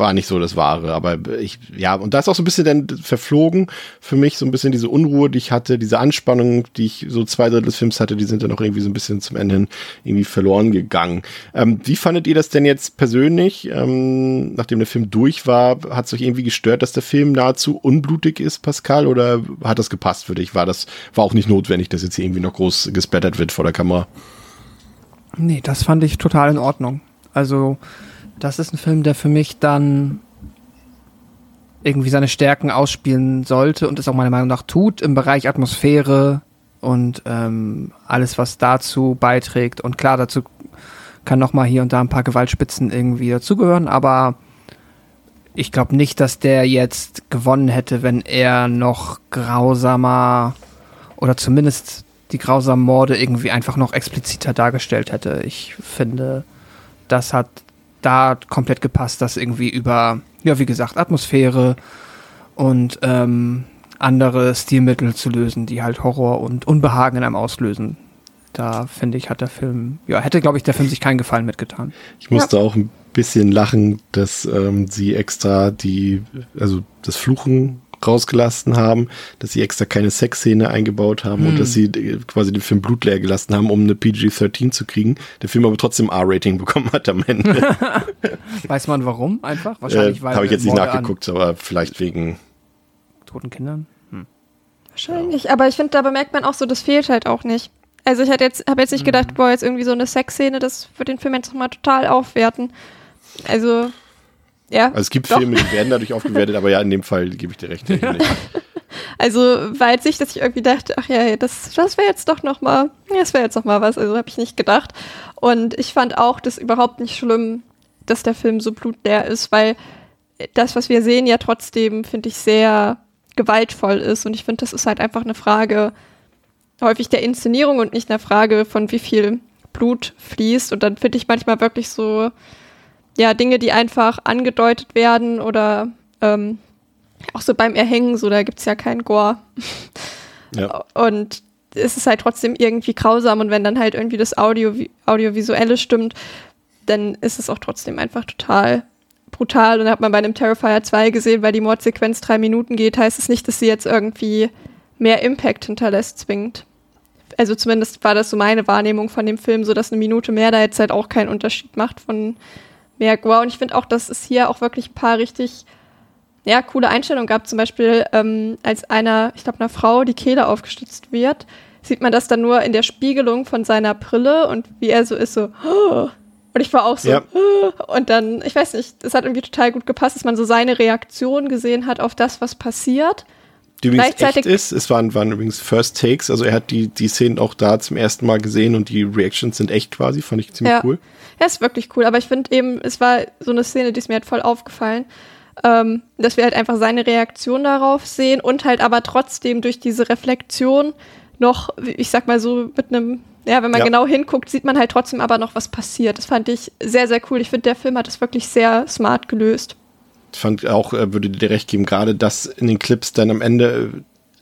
war nicht so das Wahre. Aber ich, ja, und da ist auch so ein bisschen dann verflogen für mich, so ein bisschen diese Unruhe, die ich hatte, diese Anspannung, die ich so zwei Drittel des Films hatte, die sind dann auch irgendwie so ein bisschen zum Ende hin irgendwie verloren gegangen. Ähm, wie fandet ihr das denn jetzt persönlich? Ähm, nachdem der Film durch war, hat es euch irgendwie gestört, dass der Film nahezu unblutig ist, Pascal? Oder hat das gepasst für dich? War das, war auch nicht notwendig, dass jetzt hier irgendwie noch groß gesplattert wird vor der Kamera? Nee, das fand ich total in Ordnung. Also, das ist ein Film, der für mich dann irgendwie seine Stärken ausspielen sollte und es auch meiner Meinung nach tut im Bereich Atmosphäre und ähm, alles, was dazu beiträgt. Und klar, dazu kann noch mal hier und da ein paar Gewaltspitzen irgendwie dazugehören, aber ich glaube nicht, dass der jetzt gewonnen hätte, wenn er noch grausamer oder zumindest die grausamen Morde irgendwie einfach noch expliziter dargestellt hätte. Ich finde, das hat da komplett gepasst, das irgendwie über, ja, wie gesagt, Atmosphäre und ähm, andere Stilmittel zu lösen, die halt Horror und Unbehagen in einem auslösen. Da finde ich, hat der Film, ja, hätte, glaube ich, der Film sich keinen Gefallen mitgetan. Ich musste ja. auch ein bisschen lachen, dass ähm, sie extra die, also das Fluchen rausgelassen haben, dass sie extra keine Sexszene eingebaut haben hm. und dass sie äh, quasi den Film blutleer gelassen haben, um eine PG-13 zu kriegen. Der Film aber trotzdem R-Rating bekommen hat am Ende. Weiß man warum? Einfach? Wahrscheinlich, äh, weil. Habe ich jetzt nicht nachgeguckt, aber vielleicht wegen toten Kindern. Hm. Wahrscheinlich, ja. aber ich finde, da bemerkt man auch so, das fehlt halt auch nicht. Also ich jetzt, habe jetzt nicht gedacht, mhm. boah, jetzt irgendwie so eine Sexszene, das wird den Film jetzt nochmal total aufwerten. Also ja. Also es gibt doch. Filme, die werden dadurch aufgewertet, aber ja, in dem Fall gebe ich dir recht. also war jetzt nicht, dass ich irgendwie dachte, ach ja, das, das wäre jetzt doch noch mal, das wäre jetzt noch mal was. Also habe ich nicht gedacht. Und ich fand auch das überhaupt nicht schlimm, dass der Film so blutleer ist, weil das, was wir sehen, ja trotzdem, finde ich, sehr gewaltvoll ist. Und ich finde, das ist halt einfach eine Frage häufig der Inszenierung und nicht eine Frage von wie viel Blut fließt. Und dann finde ich manchmal wirklich so, ja, Dinge, die einfach angedeutet werden oder ähm, auch so beim Erhängen, so da gibt es ja keinen Gore. Ja. Und es ist halt trotzdem irgendwie grausam und wenn dann halt irgendwie das Audio, Audiovisuelle stimmt, dann ist es auch trotzdem einfach total brutal. Und da hat man bei einem Terrifier 2 gesehen, weil die Mordsequenz drei Minuten geht, heißt es nicht, dass sie jetzt irgendwie mehr Impact hinterlässt, zwingend. Also zumindest war das so meine Wahrnehmung von dem Film, so dass eine Minute mehr da jetzt halt auch keinen Unterschied macht von merke, wow, und ich finde auch, dass es hier auch wirklich ein paar richtig ja, coole Einstellungen gab. Zum Beispiel, ähm, als einer, ich glaube, einer Frau die Kehle aufgestützt wird, sieht man das dann nur in der Spiegelung von seiner Brille und wie er so ist, so, oh. und ich war auch so, ja. oh. und dann, ich weiß nicht, es hat irgendwie total gut gepasst, dass man so seine Reaktion gesehen hat auf das, was passiert Die übrigens echt ist. Es waren, waren übrigens First Takes. Also er hat die, die Szenen auch da zum ersten Mal gesehen und die Reactions sind echt quasi. Fand ich ziemlich Ja. cool. Ja, ist wirklich cool, aber ich finde eben, es war so eine Szene, die ist mir halt voll aufgefallen, ähm, dass wir halt einfach seine Reaktion darauf sehen und halt aber trotzdem durch diese Reflexion noch, ich sag mal so, mit einem, ja, wenn man Ja. genau hinguckt, sieht man halt trotzdem aber noch, was passiert. Das fand ich sehr, sehr cool. Ich finde, der Film hat das wirklich sehr smart gelöst. Fand auch, äh, würde dir recht geben, gerade das in den Clips dann am Ende, äh,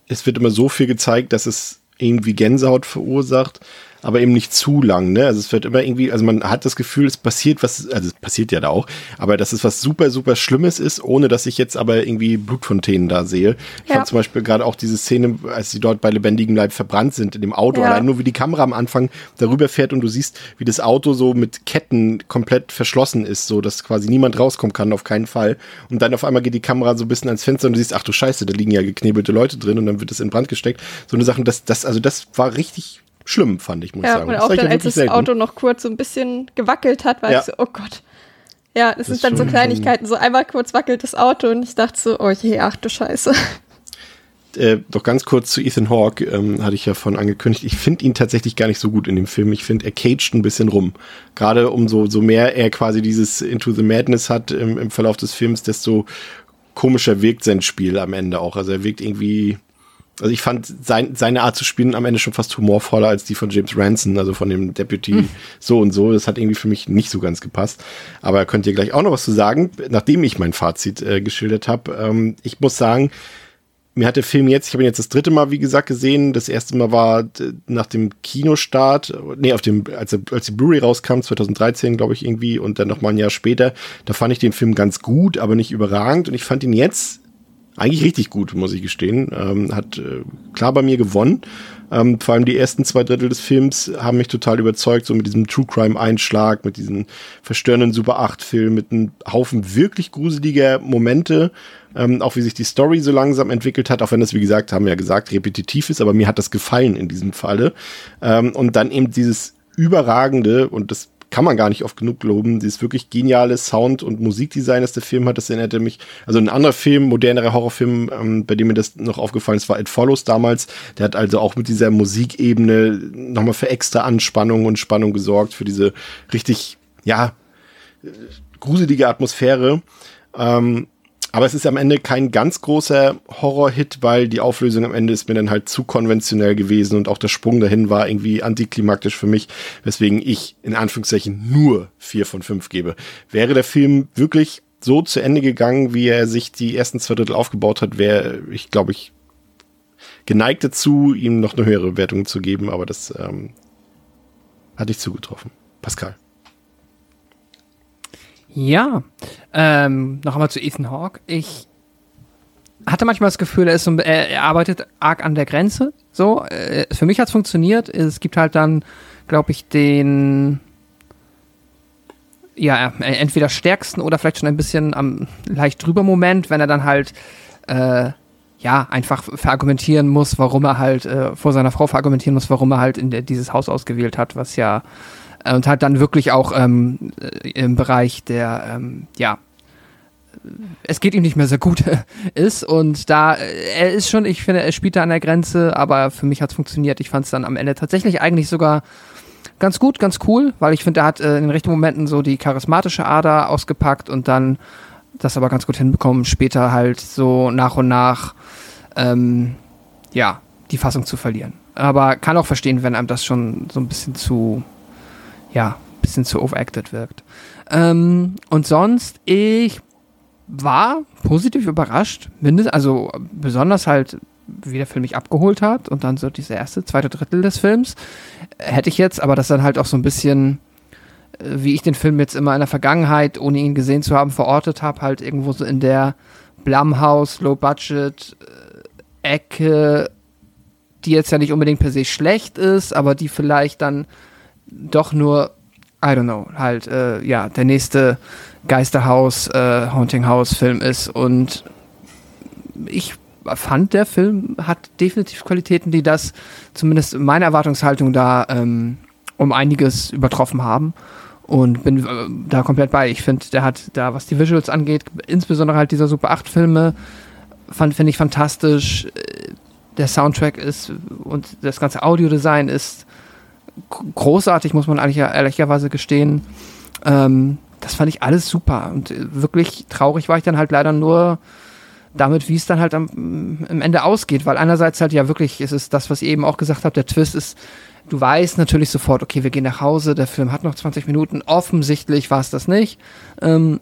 es wird immer so viel gezeigt, dass es irgendwie Gänsehaut verursacht, aber eben nicht zu lang, ne? Also es wird immer irgendwie, also man hat das Gefühl, es passiert was, also es passiert ja da auch, aber dass es was super, super Schlimmes ist, ohne dass ich jetzt aber irgendwie Blutfontänen da sehe. Ich Ja. fand zum Beispiel gerade auch diese Szene, als sie dort bei lebendigem Leib verbrannt sind in dem Auto, Ja. allein nur wie die Kamera am Anfang darüber fährt und du siehst, wie das Auto so mit Ketten komplett verschlossen ist, so dass quasi niemand rauskommen kann, auf keinen Fall. Und dann auf einmal geht die Kamera so ein bisschen ans Fenster und du siehst, ach du Scheiße, da liegen ja geknebelte Leute drin und dann wird es in Brand gesteckt. So eine Sache, das, das, also das war richtig schlimm, fand ich, muss ich Ja, sagen. und auch ich dann, als das selten. Auto noch kurz so ein bisschen gewackelt hat, war Ja. ich so, oh Gott. Ja, das, ist dann so Kleinigkeiten. So einmal kurz wackelt das Auto und ich dachte so, oh je, ach du Scheiße. äh, doch ganz kurz zu Ethan Hawke, ähm, hatte ich ja von angekündigt. Ich finde ihn tatsächlich gar nicht so gut in dem Film. Ich finde, er caged ein bisschen rum. Gerade umso so mehr er quasi dieses Into the Madness hat im, im Verlauf des Films, desto komischer wirkt sein Spiel am Ende auch. Also er wirkt irgendwie. Also ich fand sein, seine Art zu spielen am Ende schon fast humorvoller als die von James Ranson, also von dem Deputy so und so. Das hat irgendwie für mich nicht so ganz gepasst. Aber könnt ihr gleich auch noch was zu sagen, nachdem ich mein Fazit äh, geschildert habe. Ähm, ich muss sagen, mir hat der Film jetzt, ich habe ihn jetzt das dritte Mal, wie gesagt, gesehen. Das erste Mal war nach dem Kinostart, nee, auf dem, als, als die Blu-ray rauskam, 2013, glaube ich, irgendwie, und dann noch mal ein Jahr später, da fand ich den Film ganz gut, aber nicht überragend. Und ich fand ihn jetzt eigentlich richtig gut, muss ich gestehen. Ähm, hat äh, klar bei mir gewonnen. Ähm, vor allem die ersten zwei Drittel des Films haben mich total überzeugt, so mit diesem True Crime Einschlag, mit diesem verstörenden Super 8 Film, mit einem Haufen wirklich gruseliger Momente, ähm, auch wie sich die Story so langsam entwickelt hat, auch wenn das, wie gesagt, haben wir ja gesagt, repetitiv ist, aber mir hat das gefallen in diesem Falle. Ähm, und dann eben dieses überragende, und das kann man gar nicht oft genug loben, dieses wirklich geniale Sound- und Musikdesign, das der Film hat, das erinnerte mich, also ein anderer Film, modernerer Horrorfilm, ähm, bei dem mir das noch aufgefallen ist, war It Follows damals. Der hat also auch mit dieser Musikebene nochmal für extra Anspannung und Spannung gesorgt, für diese richtig, ja, äh, gruselige Atmosphäre. Ähm, aber es ist am Ende kein ganz großer Horror-Hit, weil die Auflösung am Ende ist mir dann halt zu konventionell gewesen und auch der Sprung dahin war irgendwie antiklimaktisch für mich, weswegen ich in Anführungszeichen nur vier von fünf gebe. Wäre der Film wirklich so zu Ende gegangen, wie er sich die ersten zwei Drittel aufgebaut hat, wäre ich, glaube ich, geneigt dazu, ihm noch eine höhere Wertung zu geben, aber das ähm, hatte ich zugetroffen. Pascal. Ja, ähm, noch einmal zu Ethan Hawke. Ich hatte manchmal das Gefühl, er, ist so, er, arbeitet arg an der Grenze. So, äh, für mich hat es funktioniert. Es gibt halt dann, glaube ich, den ja, entweder stärksten oder vielleicht schon ein bisschen am leicht drüber Moment, wenn er dann halt äh, ja einfach verargumentieren muss, warum er halt äh, vor seiner Frau verargumentieren muss, warum er halt in der, dieses Haus ausgewählt hat, was ja und halt dann wirklich auch ähm, äh, im Bereich der ähm, ja es geht ihm nicht mehr sehr gut ist und da äh, er ist schon, ich finde, er spielt da an der Grenze, aber für mich hat es funktioniert. Ich fand es dann am Ende tatsächlich eigentlich sogar ganz gut, ganz cool, weil ich finde, er hat äh, in den richtigen Momenten so die charismatische Ader ausgepackt und dann das aber ganz gut hinbekommen, später halt so nach und nach ähm, ja, die Fassung zu verlieren. Aber kann auch verstehen, wenn einem das schon so ein bisschen zu, ja, ein bisschen zu overacted wirkt. Ähm, und sonst, ich war positiv überrascht, mindest, also besonders halt, wie der Film mich abgeholt hat und dann so diese erste, zweite Drittel des Films. Hätte ich jetzt, aber das dann halt auch so ein bisschen, äh, wie ich den Film jetzt immer in der Vergangenheit, ohne ihn gesehen zu haben, verortet habe, halt irgendwo so in der Blumhouse, Low-Budget äh, Ecke, die jetzt ja nicht unbedingt per se schlecht ist, aber die vielleicht dann doch nur, I don't know, halt, äh, ja, der nächste Geisterhaus, äh, Haunting House Film ist und ich fand, der Film hat definitiv Qualitäten, die das zumindest meine Erwartungshaltung da ähm, um einiges übertroffen haben und bin äh, da komplett bei. Ich finde, der hat da, was die Visuals angeht, insbesondere halt dieser Super 8 Filme finde ich fantastisch. Der Soundtrack ist und das ganze Audiodesign ist großartig, muss man eigentlich ehrlicherweise gestehen. Ähm, das fand ich alles super und wirklich traurig war ich dann halt leider nur damit, wie es dann halt am, am Ende ausgeht, weil einerseits halt ja wirklich, ist es das, was ihr eben auch gesagt habt, der Twist ist, du weißt natürlich sofort, okay, wir gehen nach Hause, der Film hat noch 20 Minuten, offensichtlich war es das nicht. Ähm,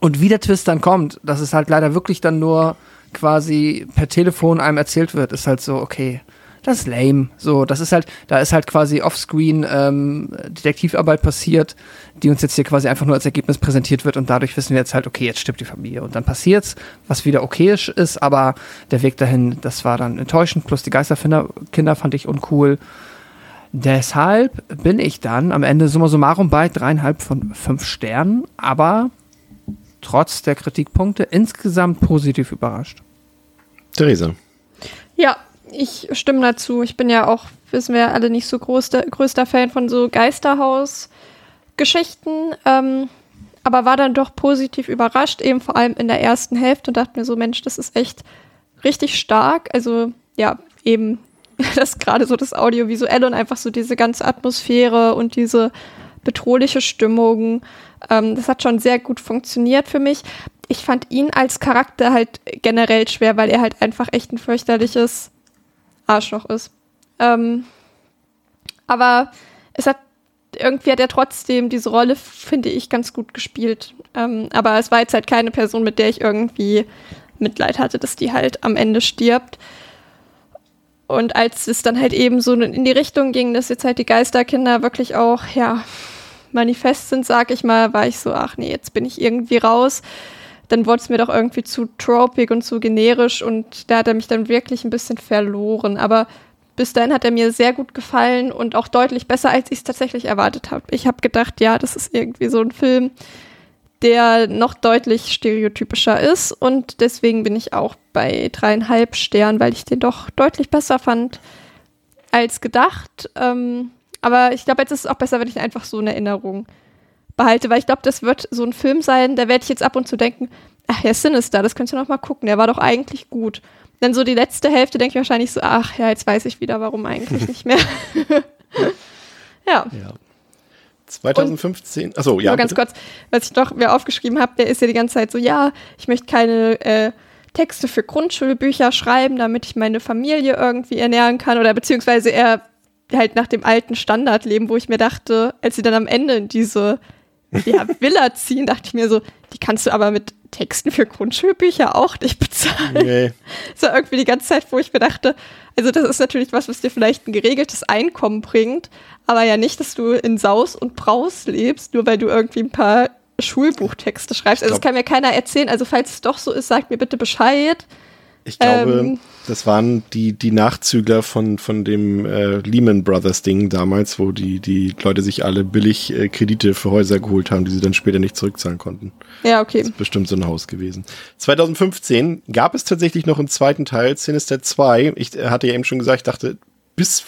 und wie der Twist dann kommt, dass es halt leider wirklich dann nur quasi per Telefon einem erzählt wird, ist halt so, okay, das ist lame. So, das ist halt, da ist halt quasi offscreen ähm, Detektivarbeit passiert, die uns jetzt hier quasi einfach nur als Ergebnis präsentiert wird und dadurch wissen wir jetzt halt, okay, jetzt stirbt die Familie und dann passiert's, was wieder okayisch ist, aber der Weg dahin, das war dann enttäuschend, plus die Geisterkinder Kinder fand ich uncool. Deshalb bin ich dann am Ende summa summarum bei dreieinhalb von fünf Sternen, aber trotz der Kritikpunkte insgesamt positiv überrascht. Theresa. Ja, ich stimme dazu. Ich bin ja auch, wissen wir ja alle, nicht so groß, der, größter Fan von so Geisterhaus-Geschichten. Ähm, aber war dann doch positiv überrascht, eben vor allem in der ersten Hälfte und dachte mir so, Mensch, das ist echt richtig stark. Also ja, eben das gerade so das Audiovisuelle und einfach so diese ganze Atmosphäre und diese bedrohliche Stimmung. Ähm, das hat schon sehr gut funktioniert für mich. Ich fand ihn als Charakter halt generell schwer, weil er halt einfach echt ein fürchterliches Arschloch ist. Ähm, aber es hat irgendwie hat er trotzdem diese Rolle, finde ich, ganz gut gespielt. Ähm, aber es war jetzt halt keine Person, mit der ich irgendwie Mitleid hatte, dass die halt am Ende stirbt. Und als es dann halt eben so in die Richtung ging, dass jetzt halt die Geisterkinder wirklich auch, ja, manifest sind, sag ich mal, war ich so, ach nee, jetzt bin ich irgendwie raus dann wurde es mir doch irgendwie zu tropig und zu generisch und da hat er mich dann wirklich ein bisschen verloren. Aber bis dahin hat er mir sehr gut gefallen und auch deutlich besser, als ich es tatsächlich erwartet habe. Ich habe gedacht, ja, das ist irgendwie so ein Film, der noch deutlich stereotypischer ist und deswegen bin ich auch bei dreieinhalb Sternen, weil ich den doch deutlich besser fand als gedacht. Ähm, aber ich glaube, jetzt ist es auch besser, wenn ich einfach so in Erinnerung behalte, weil ich glaube, das wird so ein Film sein, da werde ich jetzt ab und zu denken, ach ja, Sinister, das könnt ihr noch mal gucken, der war doch eigentlich gut. Dann so die letzte Hälfte denke ich wahrscheinlich so, ach ja, jetzt weiß ich wieder, warum eigentlich nicht mehr. ja. ja. 2015, achso, ja. Nur ganz bitte. kurz, was ich noch mir aufgeschrieben habe, der ist ja die ganze Zeit so, ja, ich möchte keine äh, Texte für Grundschulbücher schreiben, damit ich meine Familie irgendwie ernähren kann oder beziehungsweise er halt nach dem alten Standard leben, wo ich mir dachte, als sie dann am Ende in diese ja, Villa ziehen, dachte ich mir so, die kannst du aber mit Texten für Grundschulbücher auch nicht bezahlen. Nee. So irgendwie die ganze Zeit, wo ich mir dachte, also das ist natürlich was, was dir vielleicht ein geregeltes Einkommen bringt, aber ja nicht, dass du in Saus und Braus lebst, nur weil du irgendwie ein paar Schulbuchtexte schreibst. Also das kann mir keiner erzählen. Also falls es doch so ist, sagt mir bitte Bescheid. Ich glaube, ähm, das waren die, die Nachzügler von, von dem äh, Lehman Brothers Ding damals, wo die, die Leute sich alle billig äh, Kredite für Häuser geholt haben, die sie dann später nicht zurückzahlen konnten. Ja, okay. Das ist bestimmt so ein Haus gewesen. 2015 gab es tatsächlich noch einen zweiten Teil, Sinister 2. Ich äh, hatte ja eben schon gesagt, ich dachte, bis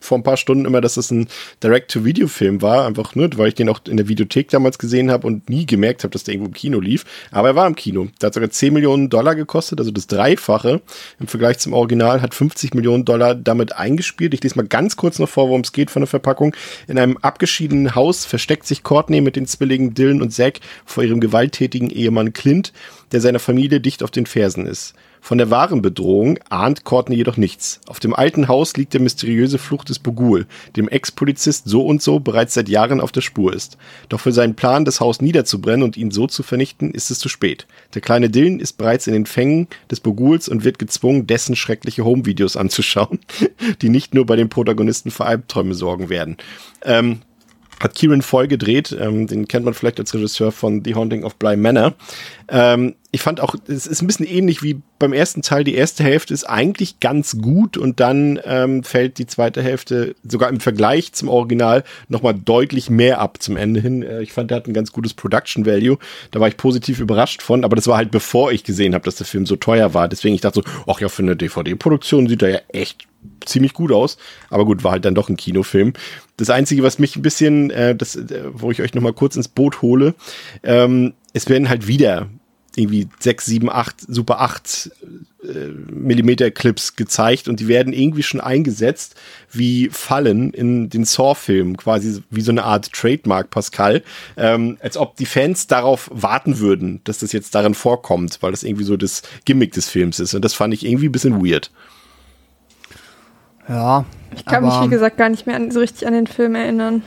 vor ein paar Stunden immer, dass es ein Direct-to-Video-Film war, einfach nur, weil ich den auch in der Videothek damals gesehen habe und nie gemerkt habe, dass der irgendwo im Kino lief. Aber er war im Kino. Der hat sogar 10 Millionen Dollar gekostet, also das Dreifache im Vergleich zum Original, hat 50 Millionen Dollar damit eingespielt. Ich lese mal ganz kurz noch vor, worum es geht von der Verpackung. In einem abgeschiedenen Haus versteckt sich Courtney mit den Zwillingen Dylan und Zack vor ihrem gewalttätigen Ehemann Clint, der seiner Familie dicht auf den Fersen ist. Von der wahren Bedrohung ahnt Courtney jedoch nichts. Auf dem alten Haus liegt der mysteriöse Fluch des Bogul, dem Ex-Polizist so und so bereits seit Jahren auf der Spur ist. Doch für seinen Plan, das Haus niederzubrennen und ihn so zu vernichten, ist es zu spät. Der kleine Dylan ist bereits in den Fängen des Boguls und wird gezwungen, dessen schreckliche Home-Videos anzuschauen, die nicht nur bei den Protagonisten für Albträume sorgen werden. Ähm, hat Kieran Foy gedreht, ähm, den kennt man vielleicht als Regisseur von The Haunting of Bly Manor. Ähm, ich fand auch, es ist ein bisschen ähnlich wie beim ersten Teil. Die erste Hälfte ist eigentlich ganz gut und dann ähm, fällt die zweite Hälfte sogar im Vergleich zum Original nochmal deutlich mehr ab zum Ende hin. Äh, ich fand, der hat ein ganz gutes Production Value. Da war ich positiv überrascht von, aber das war halt bevor ich gesehen habe, dass der Film so teuer war. Deswegen ich dachte so, ach ja, für eine DVD-Produktion sieht er ja echt ziemlich gut aus. Aber gut, war halt dann doch ein Kinofilm. Das Einzige, was mich ein bisschen, äh, das, äh, wo ich euch nochmal kurz ins Boot hole, ähm, es werden halt wieder irgendwie 6, 7, 8, Super 8 äh, Millimeter Clips gezeigt und die werden irgendwie schon eingesetzt wie Fallen in den Saw-Filmen, quasi wie so eine Art Trademark, Pascal, ähm, als ob die Fans darauf warten würden, dass das jetzt darin vorkommt, weil das irgendwie so das Gimmick des Films ist und das fand ich irgendwie ein bisschen weird. Ja. Ich kann mich, wie gesagt, gar nicht mehr an, so richtig an den Film erinnern.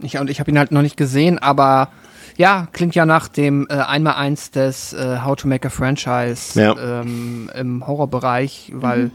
Ich, und ich habe ihn halt noch nicht gesehen, aber ja, klingt ja nach dem äh, Einmaleins des äh, How to Make a Franchise Ja. ähm, im Horrorbereich, weil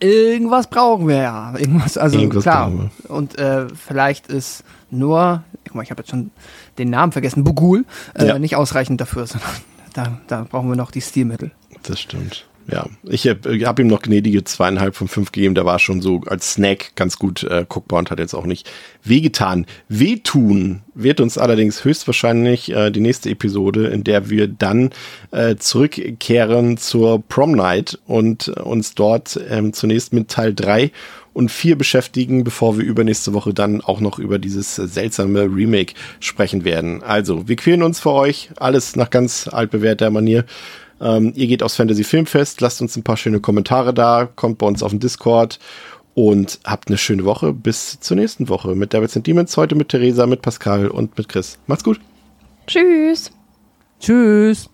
irgendwas brauchen wir ja. Irgendwas, also Irgendwas klar. Und äh, vielleicht ist nur, guck mal, ich habe jetzt schon den Namen vergessen, Bugul, äh, Ja. nicht ausreichend dafür, sondern da, da brauchen wir noch die Stilmittel. Das stimmt. Ja, ich habe hab ihm noch gnädige zweieinhalb von fünf gegeben. Der war schon so als Snack ganz gut äh, guckbar und hat jetzt auch nicht wehgetan. Wehtun wird uns allerdings höchstwahrscheinlich äh, die nächste Episode, in der wir dann äh, zurückkehren zur Prom Night und äh, uns dort ähm, zunächst mit Teil drei und vier beschäftigen, bevor wir übernächste Woche dann auch noch über dieses äh, seltsame Remake sprechen werden. Also, wir quälen uns für euch, alles nach ganz altbewährter Manier. Ähm, ihr geht aufs Fantasy Filmfest, lasst uns ein paar schöne Kommentare da, kommt bei uns auf den Discord und habt eine schöne Woche. Bis zur nächsten Woche mit Devils and Demons. Heute mit Theresa, mit Pascal und mit Chris. Macht's gut. Tschüss. Tschüss.